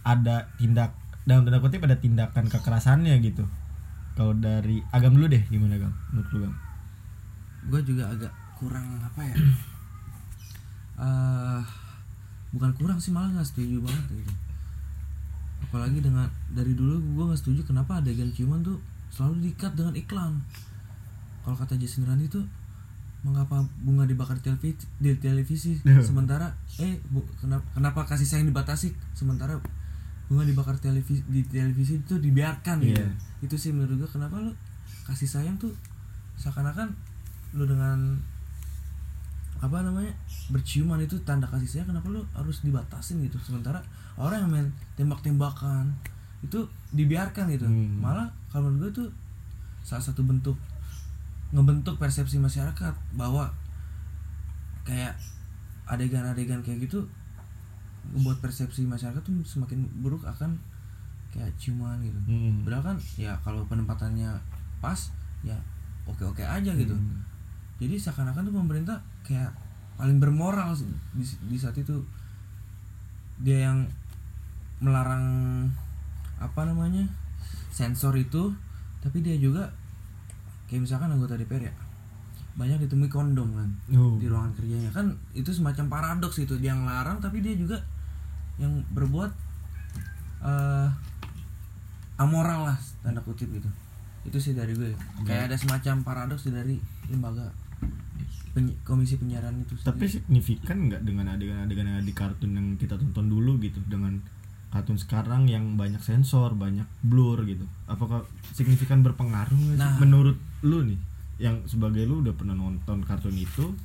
ada tindak dalam tanda kutip ada tindakan kekerasannya gitu? Kalau dari agam dulu deh gimana gam menurut lu gam gue juga agak kurang apa ya eh bukan kurang sih malah nggak setuju banget gitu. Apalagi dengan dari dulu gue nggak setuju kenapa adegan ciuman tuh selalu dikat dengan iklan. Kalau kata Jason Randi tuh mengapa bunga dibakar di televisi, di televisi? Sementara eh bu, kenapa, kenapa kasih sayang dibatasi? Sementara bunga dibakar televisi di televisi itu dibiarkan gitu. Iya. itu sih menurut gue kenapa lu kasih sayang tuh seakan-akan lu dengan apa namanya berciuman itu tanda kasih sayang kenapa lu harus dibatasin gitu sementara orang yang main tembak-tembakan itu dibiarkan gitu Hmm. malah kalau menurut gue tuh salah satu bentuk ngebentuk persepsi masyarakat bahwa kayak adegan-adegan kayak gitu membuat persepsi masyarakat tuh semakin buruk akan kayak ciuman gitu Hmm. padahal kan ya kalau penempatannya pas ya oke-oke aja gitu Hmm. Jadi seakan-akan tuh pemerintah kayak paling bermoral sih di, di saat itu. Dia yang melarang apa namanya sensor itu tapi dia juga kayak misalkan anggota DPR ya banyak ditemui kondom kan Oh. di ruangan kerjanya. Kan itu semacam paradoks itu dia yang larang tapi dia juga yang berbuat eh amoral lah tanda kutip gitu. Itu sih dari gue. Kayak ada semacam paradoks dari lembaga komisi penyiaran itu Tapi sendiri. signifikan nggak dengan adegan-adegan yang di kartun yang kita tonton dulu gitu dengan kartun sekarang yang banyak sensor, banyak blur gitu. Apakah signifikan berpengaruh? Nah. menurut lu nih yang sebagai lu udah pernah nonton kartun itu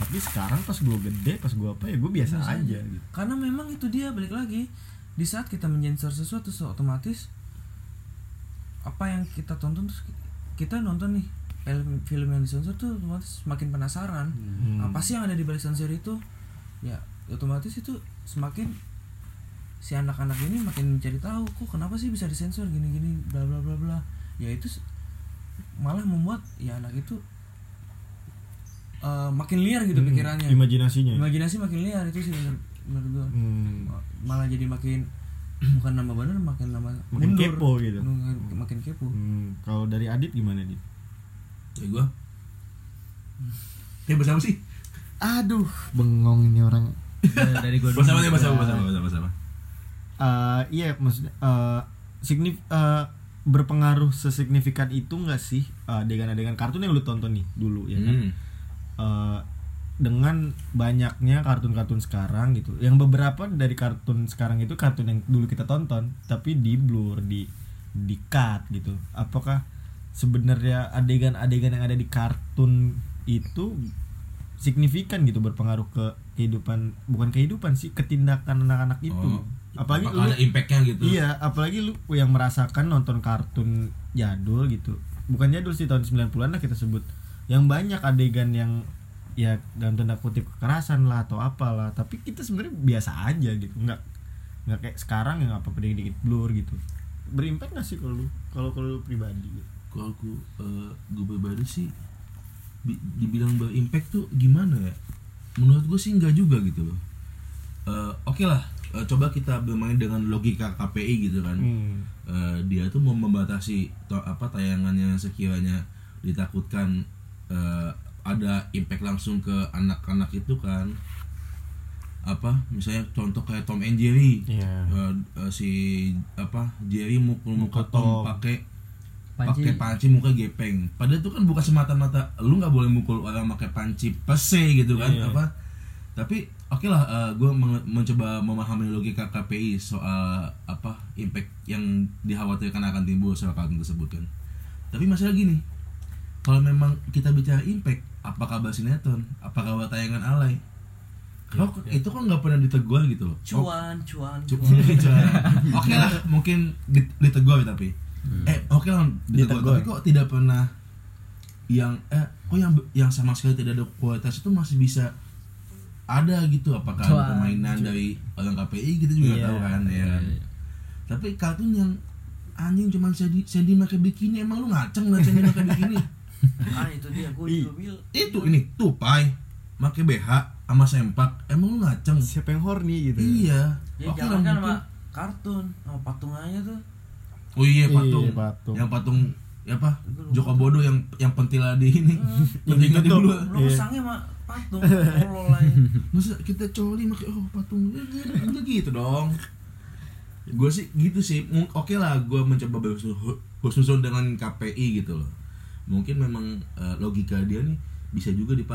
tapi sekarang pas gue gede pas gue apa ya gue biasa, Biasa aja gitu karena memang itu dia balik lagi di saat kita menyensor sesuatu so otomatis apa yang kita tonton terus kita nonton nih film film yang disensor tuh otomatis semakin penasaran Hmm. apa sih yang ada di balik sensor itu ya otomatis itu semakin si anak-anak ini makin mencari tahu kok kenapa sih bisa disensor gini-gini bla bla bla bla ya itu malah membuat ya anak itu eh, makin liar gitu Hmm, pikirannya imajinasinya ya? imajinasi makin liar itu sih menurut, gua Hmm. Ma- malah jadi makin bukan nama bener makin nama Makin mundur. kepo gitu. makin, makin kepo Hmm, kalau dari Adit gimana Dit? Ya gua. Eh bersama sih. Aduh, bengong ini orang. dari gue Bersama deh bersama bersama bersama bersama. Eh, iya maksudnya eh signif eh, berpengaruh sesignifikan itu nggak sih adegan-adegan kartun yang lu tonton nih dulu ya kan? Hmm. Eh, dengan banyaknya kartun-kartun sekarang gitu. Yang beberapa dari kartun sekarang itu kartun yang dulu kita tonton tapi di blur, di di cut gitu. Apakah sebenarnya adegan-adegan yang ada di kartun itu signifikan gitu berpengaruh ke kehidupan bukan kehidupan sih ketindakan anak-anak itu. Oh. Apalagi lu ada impactnya gitu? Iya, apalagi lu yang merasakan nonton kartun jadul gitu. Bukan jadul sih tahun 90-an lah kita sebut. Yang banyak adegan yang ya dalam tanda kutip kekerasan lah atau apalah, tapi kita sebenarnya biasa aja gitu. Nggak nggak kayak sekarang yang apa dikit blur gitu. Berimpact gak sih kalau lu? Kalau kalau lu pribadi gitu. Kalau aku eh, gue pribadi sih bi- dibilang berimpact tuh gimana ya? Menurut gue sih enggak juga gitu loh. Eh, Oke lah, eh, coba kita bermain dengan logika KPI gitu kan. Hmm. Eh, dia tuh mau membatasi to- apa tayangannya sekiranya ditakutkan eh, ada impact langsung ke anak-anak itu kan apa misalnya contoh kayak Tom and Jerry Iya. Eh, eh, si apa Jerry mukul muka Tom Tom. pakai Panci. pakai panci muka gepeng. Padahal itu kan bukan semata-mata. Lu nggak boleh mukul orang pakai panci pese gitu kan Iya. apa? Tapi oke lah gue mencoba memahami logika KPI soal apa impact yang dikhawatirkan akan timbul soal kartun tersebut kan. Tapi masalah gini kalau memang kita bicara impact apa kabar sinetron? Apa kabar tayangan alay? Kok itu kan nggak pernah ditegur gitu loh. Oh, cuan cuan Cu- cuan. Cuan. Oke lah, mungkin di- ditegur tapi. Eh, oke lah ditegur, Ditegur. tapi kok tidak pernah yang eh kok yang yang sama sekali tidak ada kualitas itu masih bisa ada gitu? Apakah ada permainan dari orang KPI gitu juga Iya. tahu kan ya. kan. Tapi kartun yang anjing cuman Sandy Sandy pakai bikini emang lu ngaceng Sandy pakai bikini? Ah itu dia gue juga bil itu ini tupai pakai BH sama sempak emang lu ngaceng. Siapa yang horny gitu? iya. Ya Oke jangan lah, kan sama kartun sama patung aja tuh Oh iya Iya, patung. patung. Yang patung ya apa? Joko Bodo yang yang pentila di ini. Di ditutup. dulu. lo Iya. kesangnya mah patung aja Masa kita coli pakai oh patung enggak gitu dong. Gue sih gitu sih. Oke lah, gue mencoba bersusun dengan KPI gitu loh. Mungkin memang eh, logika dia nih bisa juga di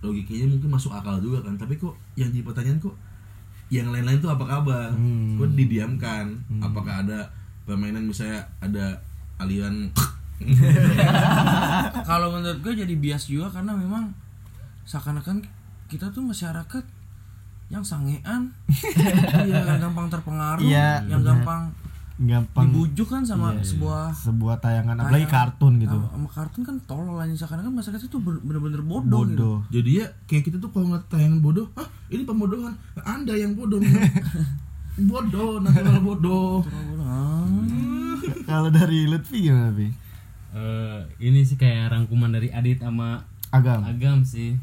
logikanya mungkin masuk akal juga kan. Tapi kok yang jadi pertanyaan kok yang lain-lain tuh apa kabar? Hmm. Kok didiamkan? Apakah ada permainan misalnya ada aliran kalau menurut gue jadi bias juga karena memang seakan-akan kita tuh masyarakat yang sangean yang gampang terpengaruh Iya, yang benar. gampang Gampang dibujuk kan sama Iya, iya. sebuah sebuah tayangan apalagi tayangan. kartun gitu. sama, sama kartun kan tolol aja seakan-akan masyarakat itu bener-bener bodoh, gitu Bodoh. Jadi ya kayak kita tuh kalau ngeliat tayangan bodoh, ah ini pembodohan. Anda yang bodoh. bodoh, natural bodoh. Bodoh. Kalau dari Lutfi gimana, Pi? Eh, ini sih kayak rangkuman dari Adit sama Agam. Agam sih.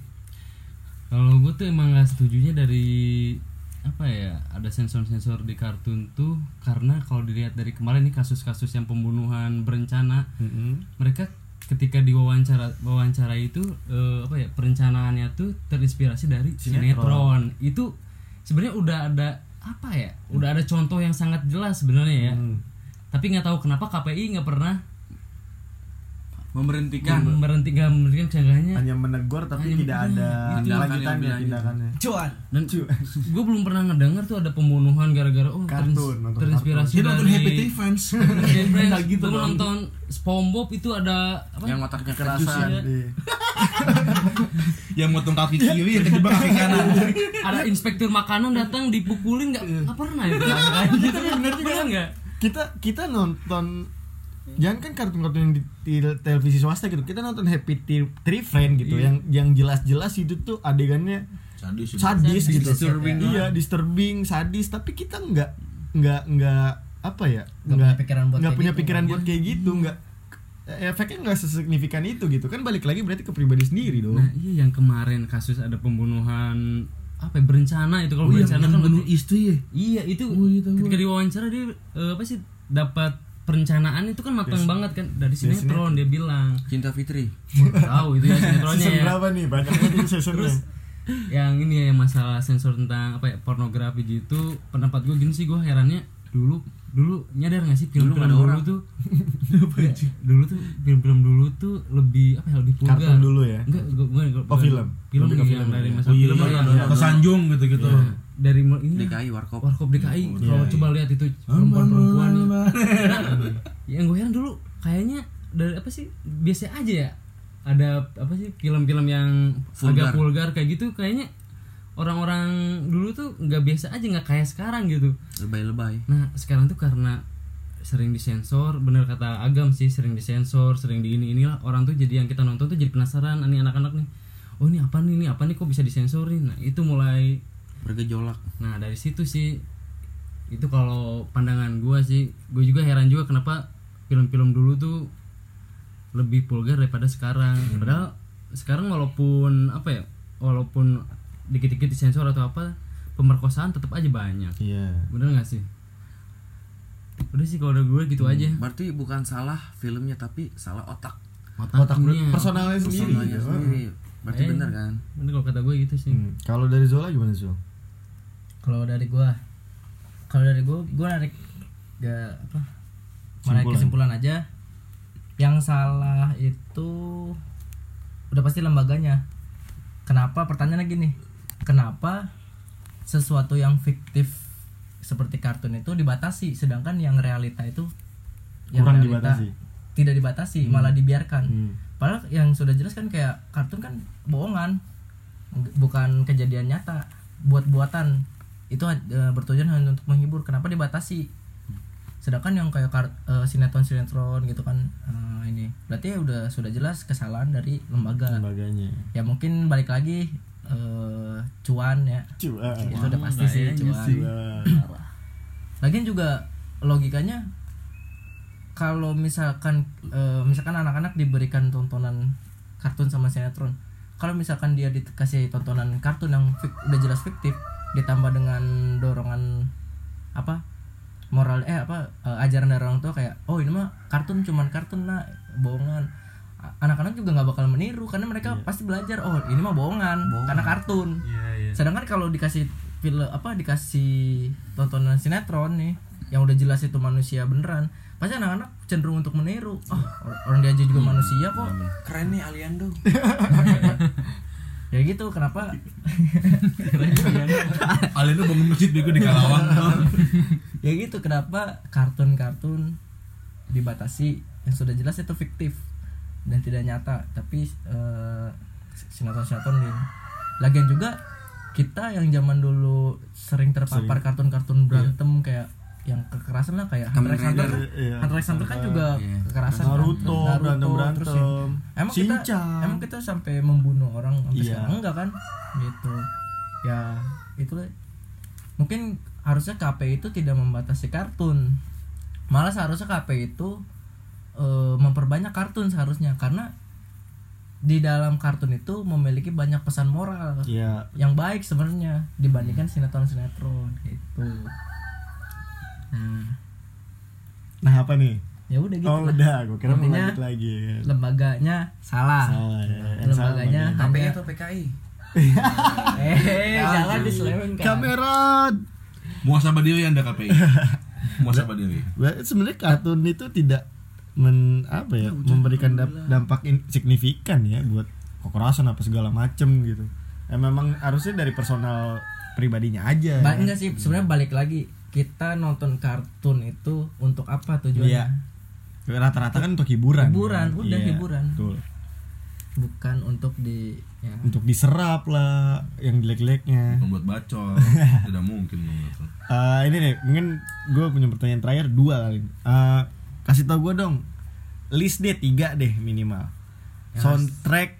Kalau gue tuh emang gak setujunya dari apa ya ada sensor-sensor di kartun tuh karena kalau dilihat dari kemarin nih kasus-kasus yang pembunuhan berencana Mm-mm. mereka ketika diwawancara wawancara itu eh, apa ya perencanaannya tuh terinspirasi dari Sinetron. sinetron, itu sebenarnya udah ada apa ya udah ada contoh yang sangat jelas sebenarnya ya Hmm. tapi nggak tahu kenapa KPI nggak pernah memberhentikan berhenti nggak memberikan seenggaknya hanya menegur tapi Hanya tidak menegur, ada gitu. lanjutannya tindakannya. Cuan. Dan gue belum pernah ngedengar tuh ada pembunuhan gara-gara oh Kartun, terins- nonton terinspirasi nonton dari Happy Tree Friends. Happy Friends. Nggak gitu nonton SpongeBob itu ada apa? Yang otaknya kerasan kerasan iya. Yang motong kaki kiri, yang kejebak kaki kanan. ada inspektur makanan datang dipukulin nggak? Nggak pernah ya gitu juga nggak? Kita kita nonton jangan kan kartun-kartun yang di, di televisi swasta gitu. Kita nonton Happy Tree Friend gitu. Yang yang jelas-jelas itu tuh adegannya Sadis. sadis gitu. Disturbing iya disturbing sadis. Tapi kita nggak nggak nggak apa ya? Nggak punya pikiran buat nggak kayak punya gitu. pikiran buat kayak gitu. Nggak efeknya nggak sesignifikan itu gitu. Kan balik lagi berarti ke pribadi sendiri dong. Nah iya yang kemarin kasus ada pembunuhan apa ya, berencana itu. Kalau Oh, yang, berencana yang kan bunuh istri ya? iya itu Oh, iya, ketika diwawancara dia eh, apa sih dapat perencanaan itu kan matang banget kan. Dari sinetron dia bilang. Cinta Fitri. Tahu itu ya sinetronnya season ya. berapa nih? Banyak banget seasonnya yang ini ya yang masalah sensor tentang apa ya pornografi gitu. Pendapat gue gini sih gue herannya dulu dulu nyadar gak sih film-film dulu, orang. tuh? Ya, dulu tuh film-film dulu tuh lebih apa ya lebih vulgar. Kartun dulu ya? enggak gua, gua, gua, Oh, film? film Lebih ke yang film. dari ya? masa Oh iya, film iya, yang iya. ke Sanjung gitu-gitu. Ya, dari ini. DKI Warkop. Warkop DKI. Iya, kalau iya. coba lihat itu perempuan-perempuan yang gue heran dulu kayaknya dari apa sih biasa aja ya. Ada apa sih film-film yang Vulgar. agak vulgar kayak gitu kayaknya orang-orang dulu tuh nggak biasa aja nggak kayak sekarang gitu. Lebay-lebay. Nah sekarang tuh karena sering disensor bener kata agam sih sering disensor sering di ini inilah. Orang tuh jadi yang kita nonton tuh jadi penasaran nih anak-anak nih oh ini apa nih ini apa nih kok bisa disensorin nah itu mulai bergejolak Nah dari situ sih itu kalau pandangan gua sih, gue juga heran juga kenapa film-film dulu tuh lebih vulgar daripada sekarang. Padahal sekarang walaupun apa ya, walaupun dikit-dikit disensor atau apa, pemerkosaan tetap aja banyak. iya Bener gak sih? Udah sih kalau ada gue gitu aja. berarti bukan salah filmnya tapi salah otak otak Otaknya. personalnya sendiri personalnya ya. sendiri berarti Eh. benar kan Bener kalau kata gue gitu sih. Hmm. kalau dari Zola gimana Zul kalau dari gua kalau dari gua gua narik ga apa menarik Kesimpulan. aja yang salah itu udah pasti lembaganya kenapa pertanyaannya gini kenapa sesuatu yang fiktif seperti kartun itu dibatasi sedangkan yang realita itu Kurang realita dibatasi. tidak dibatasi malah dibiarkan Hmm. Padahal yang sudah jelas kan kayak kartun kan bohongan, bukan kejadian nyata, buat-buatan. Itu eh, bertujuan hanya untuk menghibur. Kenapa dibatasi? Sedangkan yang kayak kar- eh, sinetron-sinetron gitu kan eh, ini berarti ya udah sudah jelas kesalahan dari lembaga. lembaganya Ya mungkin balik lagi eh, cuan ya. Cuan. Itu udah pasti sih cuan. Cuan. Lagian juga logikanya kalau misalkan eh, misalkan anak-anak diberikan tontonan kartun sama sinetron, kalau misalkan dia dikasih tontonan kartun yang fik- udah jelas fiktif, ditambah dengan dorongan apa moral eh apa eh, ajaran dari orang tua kayak oh ini mah kartun cuman kartun lah bohongan. Anak-anak juga nggak bakal meniru karena mereka pasti belajar oh ini mah bohongan, karena kartun. Sedangkan kalau dikasih film apa dikasih tontonan sinetron nih yang udah jelas itu manusia beneran pasti anak-anak cenderung untuk meniru. Oh or- orang dia aja juga manusia kok. Keren nih Aliando ya gitu kenapa Alien tuh bangun masjid bego di Kalawang. ya gitu kenapa kartun-kartun dibatasi yang sudah jelas itu fiktif dan tidak nyata tapi eh, sinetron-sinetron di lagian juga kita yang zaman dulu sering terpapar kartun-kartun berantem kayak yang kekerasan lah kayak Hunter x Hunter kan Iya. Hunter x Hunter kan juga Iya. kekerasan kan. Naruto, berantem-berantem. terus yang- emang kita emang kita sampai membunuh orang sampai Iya. sekarang? Enggak kan? Gitu. Ya itu mungkin harusnya KP itu tidak membatasi kartun. Malah seharusnya KP itu eh, memperbanyak kartun seharusnya. Karena di dalam kartun itu memiliki banyak pesan moral Iya. yang baik sebenarnya dibandingkan sinetron-sinetron gitu. Nah Nah apa nih? Ya udah gitu Oh lah. udah, gue kira mau lanjut lagi lembaganya salah, Salah ya. Salah lembaganya. KPI atau PKI eh jangan diselewengkan Kamera. Muasabah diri Anda KPI. Muasabah diri. Sebenarnya kartun itu tidak men apa ya memberikan dap- dampak in- signifikan ya buat kekerasan apa segala macem gitu. Ya memang harusnya dari personal pribadinya aja. Ba- enggak sih sebenarnya balik lagi kita nonton kartun itu untuk apa tujuannya Iya. Rata-rata kan untuk hiburan. Hiburan, kan? udah Iya, hiburan. Betul. bukan untuk di ya. Untuk diserap lah yang jelek-jeleknya. Membuat bacot. Tidak mungkin dong. Eh, ini nih, mungkin gue punya pertanyaan terakhir dua kali. Eh, kasih tau gue dong, list deh tiga deh minimal. Soundtrack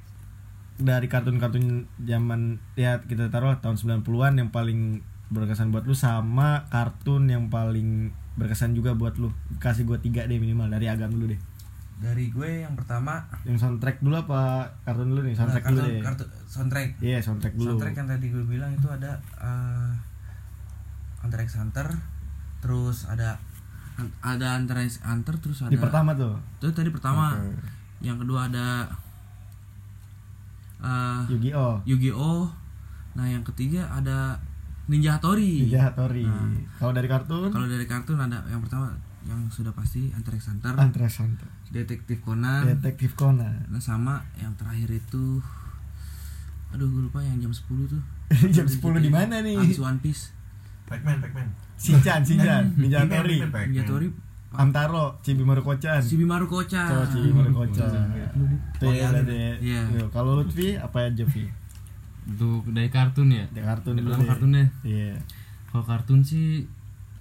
dari kartun-kartun zaman ya kita taruh tahun 90-an yang paling berkesan buat lu sama kartun yang paling berkesan juga buat lu. Kasih gue tiga deh minimal dari agam dulu deh. Dari gue yang pertama Yang soundtrack dulu apa kartun dulu nih? Soundtrack kartu, dulu deh. kartu soundtrack. Iya, soundtrack dulu. Soundtrack yang tadi gue bilang itu ada uh, Hunter x Hunter, terus ada ada Hunter x Hunter, terus ada Di pertama tuh. itu tadi pertama. Oke. Yang kedua ada uh, Yu-Gi-Oh. Yu-Gi-Oh. Nah, yang ketiga ada Ninja Hattori. Ninja Hattori. Nah. Kalau dari kartun? Kalau dari kartun ada yang pertama yang sudah pasti Hunter x Hunter, Hunter x Hunter. Detektif Conan, Detektif Conan. nah, sama yang terakhir itu aduh gue lupa yang jam 10 tuh. Jam 10 di mana nih? Habis One Piece. Pac-Man, Pac-Man. Shinchan, Shinchan, Ninja Hattori. Ninja Hattori Amtaro, Cibimaru Kocan. Shibimaru Kocha. Coba Cibimaru Kocan. Itu ya berarti. Iya. Kalau Lutfi apa aja Vi? Untuk dari kartun ya. Dari kartun Dari dulu pertama deh. kartunnya. Iya. Kalau kartun sih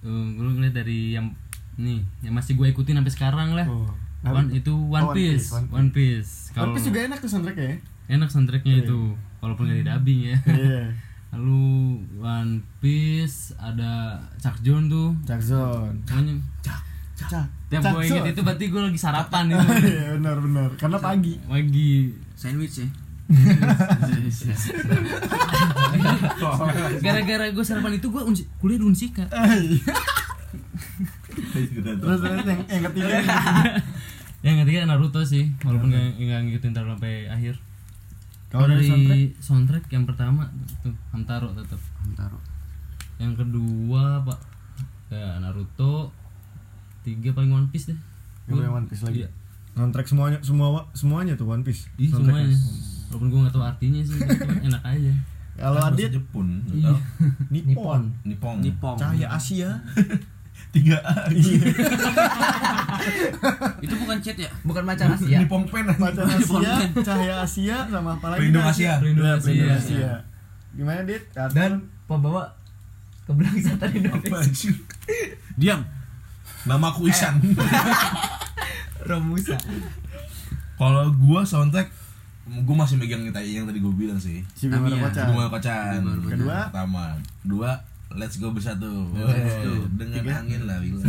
eh, gue ngeliat dari yang nih yang masih gue ikutin sampai sekarang lah. Oh. One, itu One, Oh, One Piece. Piece, One One Piece. One Kalau Piece juga enak tuh soundtracknya ya. enak soundtracknya itu, walaupun nggak di dubbing ya. Iya. Lalu One Piece ada Chuck John tuh. Jackson. Pokoknya Cak. tiap gue inget itu berarti gue lagi sarapan itu. Iya benar benar. Karena pagi. Pagi. Sandwich ya. Gara-gara gue sarapan itu gue unsi, kuliah di Unsika. Terus terus yang, yang ketiga Yang ketiga Naruto sih, walaupun nggak nggak ngikutin terlalu sampai akhir. Kalau dari soundtrack soundtrack yang pertama tuh Hamtaro tetap. Hamtaro. Yang kedua pak ya Naruto. Tiga paling One Piece deh. yang paling One Piece lagi. Iya. Soundtrack semuanya semua semuanya tuh One Piece. Ih, Soundtracknya. semuanya. Walaupun gue nggak tahu artinya sih, cuma enak aja. Kalau Adit Jepun, Iya. Nippon. Nippon. Nippon. Cahaya Asia. Tiga A. Itu bukan chat ya? bukan macan Asia Nippon Pen. Macan Asia, Cahaya Asia sama apa lagi? Pelindung? Asia. Pelindung Iya, Asia. Pelindung Asia. Gimana Dit? Kartun? dan pembawa keberlangsungan Apa Indonesia? Diam. Nama aku Isan. Romusa Kalau gua soundtrack gua masih megang yang tadi yang tadi gua bilang sih. Si Bima Tamiya. Kocan. Kedua kocan. Kedua? pertama. Dua Let's go bersatu. Let's Go. Dengan Tiga? angin lah bilang.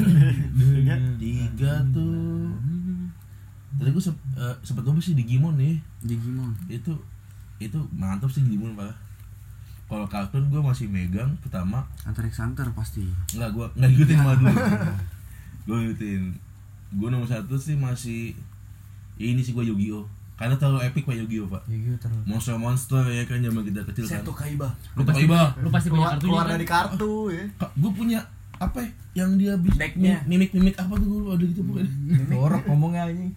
Tiga. Tiga tuh. Tadi gua sep, eh, sempet ngomong sih Digimon nih. Digimon. Itu itu mantap sih Digimon pak. Kalau kartun gua masih megang pertama Hunter x Hunter pasti. Enggak, gua enggak ngikutin malah dulu. gua ngikutin. Gua nomor satu sih masih ini sih gua Yu-Gi-Oh. Karena terlalu epic pak Yu-Gi-Oh pak. Yu-Gi-Oh terus monster-monster ya kan zaman kita kecil kan. Kaiba. Lu pasti Iba. Lu pasti punya Keluar, kartunya keluar kan? dari kartu ya. Gue punya apa ya? Yang dia bis Decknya. mimik mimik apa tuh gue ada gitu pokoknya. Jorok ngomongnya anjing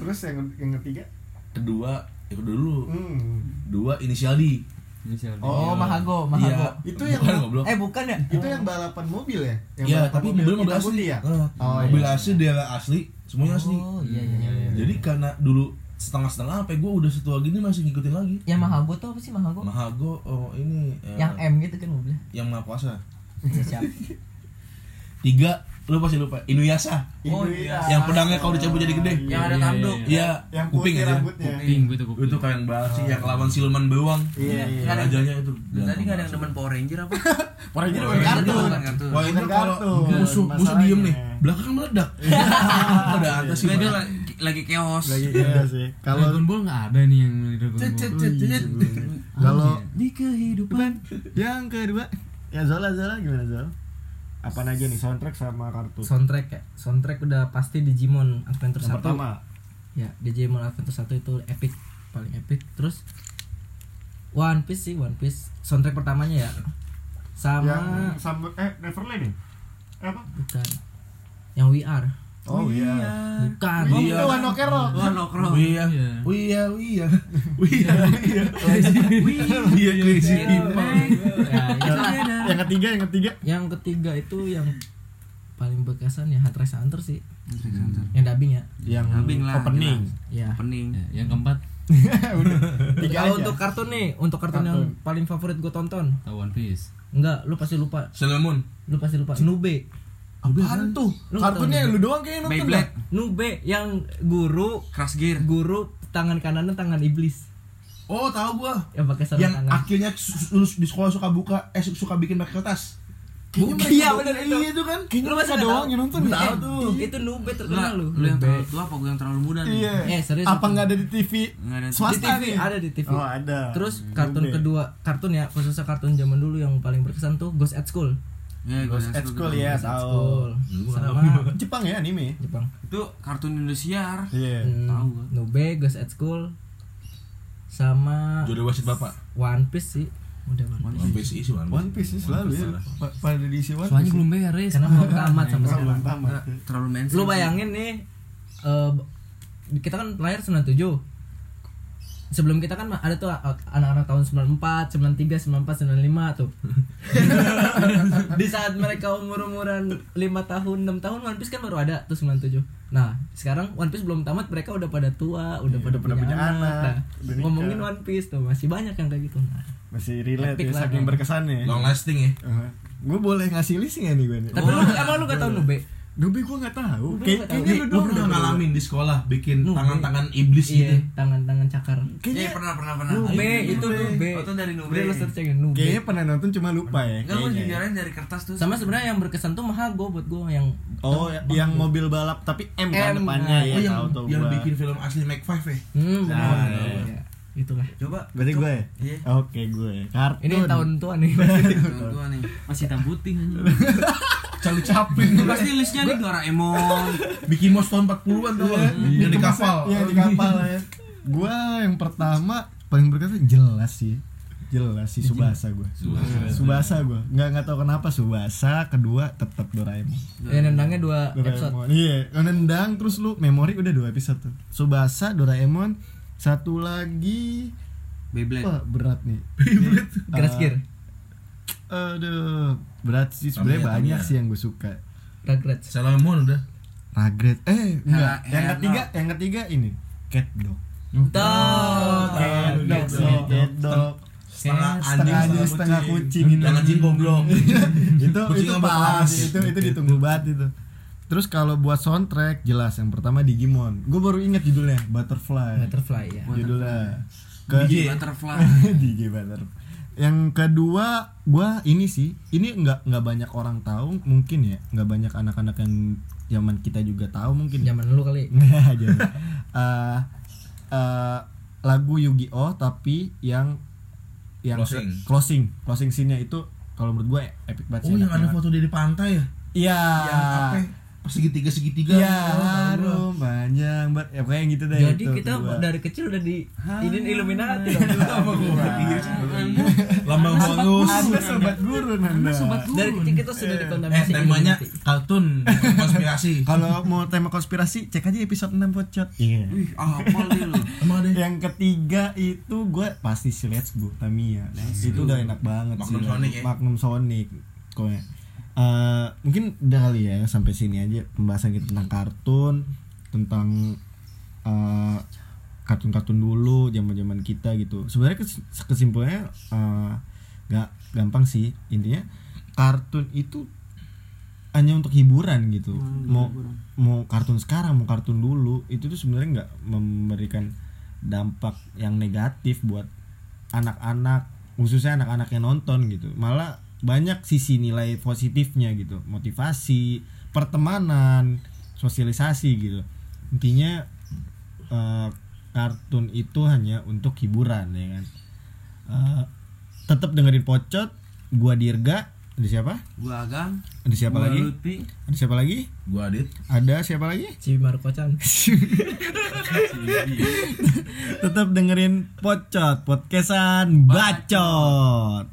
Terus yang yang ketiga? Kedua, ya kedua dulu. Hmm. Dua inisial D. D. oh Mahago Iya. Mahago Itu yang- bukan goblok. eh bukan ya Itu yang balapan mobil ya? Yang Iya, tapi mobil mobil hitam asli ya? Oh, mobil iya. asli dia asli, semuanya asli. oh iya iya iya Jadi karena dulu setengah-setengah apa gue udah setua gini masih ngikutin lagi. yang Mahago tuh apa sih Mahago Mahago oh ini eh, yang M gitu kan mobilnya yang Maha Kuasa. Ya, siap. Tiga lu pasti lupa Inuyasha. Oh, iya. Yang pedangnya kalau dicabut jadi gede. Yang ada Iya, tanduk. iya, Iya, Yang kuping aja. rambutnya. Kuping gue tuh kuping. Itu keren banget sih yang lawan siluman beruang. Iya, iya. Rajanya itu. Tadi nggak ada yang demen Power Ranger apa? Ini Oh, bukan iya, kartun. itu Bukan kalau musuh musuh diem nih, belakang meledak. Ada atas sih. Dia lagi, lagi chaos. Lagi iya sih. Kalau Dragon Ball nggak ada nih yang Dragon Ball. cet, cet, cet. kalau Di kehidupan. yang kedua ya Zola Zola gimana Zola? Apa aja nih soundtrack sama kartu? soundtrack ya soundtrack udah pasti Digimon Adventure Yang 1 pertama. ya Digimon Adventure 1 itu epic paling epic terus One Piece sih One Piece soundtrack pertamanya ya sama Yang sama eh Neverland ya? Eh, Apa? bukan yang We Are Oh iya. bukan Oh, Iya. itu One Ok Rock. Wah, nokro. Iya, Iya. iya, iya, iya, iya, iya, crazy people. Ya, itulah. Yang ketiga, yang ketiga. yang ketiga itu yang paling berkesan ya Hunter x Hunter sih yang dubbing ya Yang Dubbing lah, opening. ya Pening. Ya, yang keempat Udah. Tiga kalau aja. untuk kartun nih untuk kartun, yang paling favorit gue tonton One Piece. enggak lu pasti lupa Sailor Moon. lu pasti lupa Nube Apaan tuh? Lu Kartunnya tahu lu doang kayaknya nonton Beyblade. Nube yang guru Crash Gear. guru tangan kanannya tangan iblis Oh, tahu gua. yang pakai sarung Yang tangan akhirnya su- lulus di sekolah suka buka, eh suka bikin pakai kertas. Kayaknya iya bener itu Iya itu kan. Kayaknya Lu masa doang tahu? yang nonton. Tahu Eh, tuh. itu Nube terkenal lu lu yang Nube. terlalu tua apa gue yang terlalu muda nih? Iya. Eh, serius Apa itu. nggak ada di TV? Nggak ada. di Swasta TV nih. ada di TV Oh, ada. terus kartun kedua kartun ya khususnya kartun zaman dulu yang paling berkesan tuh Ghost at School Ya, Ghost at School ya, sama Jepang ya anime. Jepang Itu kartun Indosiar. Iya. Hmm, tahu. Nube Ghost at School sama Jodoh wasit bapak. One Piece sih udah One Piece One Piece isi One One Piece sih selalu ya. Pa- Pada diisi One Soalnya Piece. belum beres. karena belum tamat sampai Oh, sekarang belum tamat. Terlalu mainstream. lu bayangin nih eh, kita kan lahir 97 sebelum kita kan ada tuh anak-anak tahun 94, 93, 94, 95 tuh. di saat mereka umur-umuran 5 tahun, 6 tahun One Piece kan baru ada tuh 97. Nah, sekarang One Piece belum tamat, mereka udah pada tua, udah pada, pada punya, punya anak. anak, Nah, ngomongin One Piece tuh masih banyak yang kayak gitu. Nah, Masih relate ya, saking berkesannya. Long lasting ya. Gue boleh ngasih list nggak nih gue nih? tapi lu emang lu gak tau Nube? Nube gue nggak tahu. Nggak tahu. Kayaknya lu Lu doang pernah dah. ngalamin di sekolah bikin tangan-tangan iblis Iya, gitu? tangan-tangan cakar. Iya, Kayaknya pernah pernah pernah. Nube Ayo, itu Nube. Oh, itu dari Nube. Udah lu searching Nube. kayaknya pernah nonton cuma lupa ya. Enggak gue kayaknya. dijarain dari kertas tuh. Sama sebenarnya yang berkesan tuh Mahago buat gue yang Oh, ya- yang mobil balap tapi M kan M, depannya nah. ya. Oh yang tahu bikin film asli Make Five ya? hmm, Nah, benar. iya. Iya. Itulah. Coba. Berarti gue ya? Iya. Oke gue. Kartun. Ini tahun tua nih. Tahun tua nih. Masih hitam putih anjing. Cali Chaplin pasti listnya nih Doraemon. Mickey Mouse tahun 40-an tau gak? Yang di kapal Iya di kapal ya. Gua yang pertama paling berkesan jelas sih. Jelas sih Subasa gue. Subasa gue. Nggak nggak tahu kenapa Subasa. Kedua tetap Doraemon. Ya nendangnya dua episode. Doraemon. Iya, nendang terus lu memori udah dua episode tuh. Subasa, Doraemon, satu lagi Beyblade. wah berat nih. Grass Gear. Aduh, berat sih sebenarnya banyak Tamiya. sih yang gue suka. Rugrats. Sailor Moon udah Ragret. Eh, enggak. Yang ketiga, yang ketiga ini Cat Dog. Tuh. Cat Dog, Dog, Cat Dog. Setengah anjing setengah kucing itu. Yang anjing goblok itu Kucing itu pas itu itu ditunggu banget itu terus kalau buat soundtrack jelas yang pertama Digimon gue baru inget judulnya Butterfly Butterfly ya. judulnya ke DJ Butterfly. DJ Butterfly yang kedua gua ini sih ini nggak nggak banyak orang tahu mungkin ya nggak banyak anak-anak yang zaman kita juga tahu mungkin ya. Zaman lu kali. Nggak aja. Eh, eh, lagu Yu-Gi-Oh tapi yang yang Closing. closing closing scene-nya itu kalau menurut gue epic banget sih, Oh yang ada foto dia di pantai ya? Iya. Yang apa? Iya, Oh, tahu gua. harum panjang banget. Ya pokoknya gitu deh Jadi itu kita kedua. dari kecil udah di ini Illuminati dong. Sama gua Lambang bagus Anda sobat guru Nanda. Dari kecil kita sudah Eh dikontaminasi temanya Illuminati. kartun konspirasi Kalau mau tema konspirasi cek aja episode 6 pocot. Iya. Wih, apa? Emang ada Yang ketiga itu gue pasti si Let's Go Tamiya. Itu udah enak banget Magnum sih. Sonic ya? Magnum Sonic. Pokoknya. Eh, mungkin udah kali ya sampai sini aja pembahasan kita tentang kartun, tentang eh, kartun-kartun dulu zaman-zaman kita gitu. Sebenarnya kes- kesimpulannya nggak gampang sih. Intinya kartun itu hanya untuk hiburan gitu. mau mau kartun sekarang, mau kartun dulu, itu tuh sebenarnya nggak memberikan dampak yang negatif buat anak-anak, khususnya anak-anak yang nonton gitu. Malah banyak sisi nilai positifnya gitu, motivasi, pertemanan, sosialisasi gitu. Intinya eh, kartun itu hanya untuk hiburan ya kan. Eh, tetap dengerin pocot, gua Dirga, ada siapa? Gua Agam. Ada siapa gua lagi? Lutfi. Ada siapa lagi? Gua Adit Ada siapa lagi? Cibi Marco-chan. Tetap dengerin Pocot, podcastan bacot.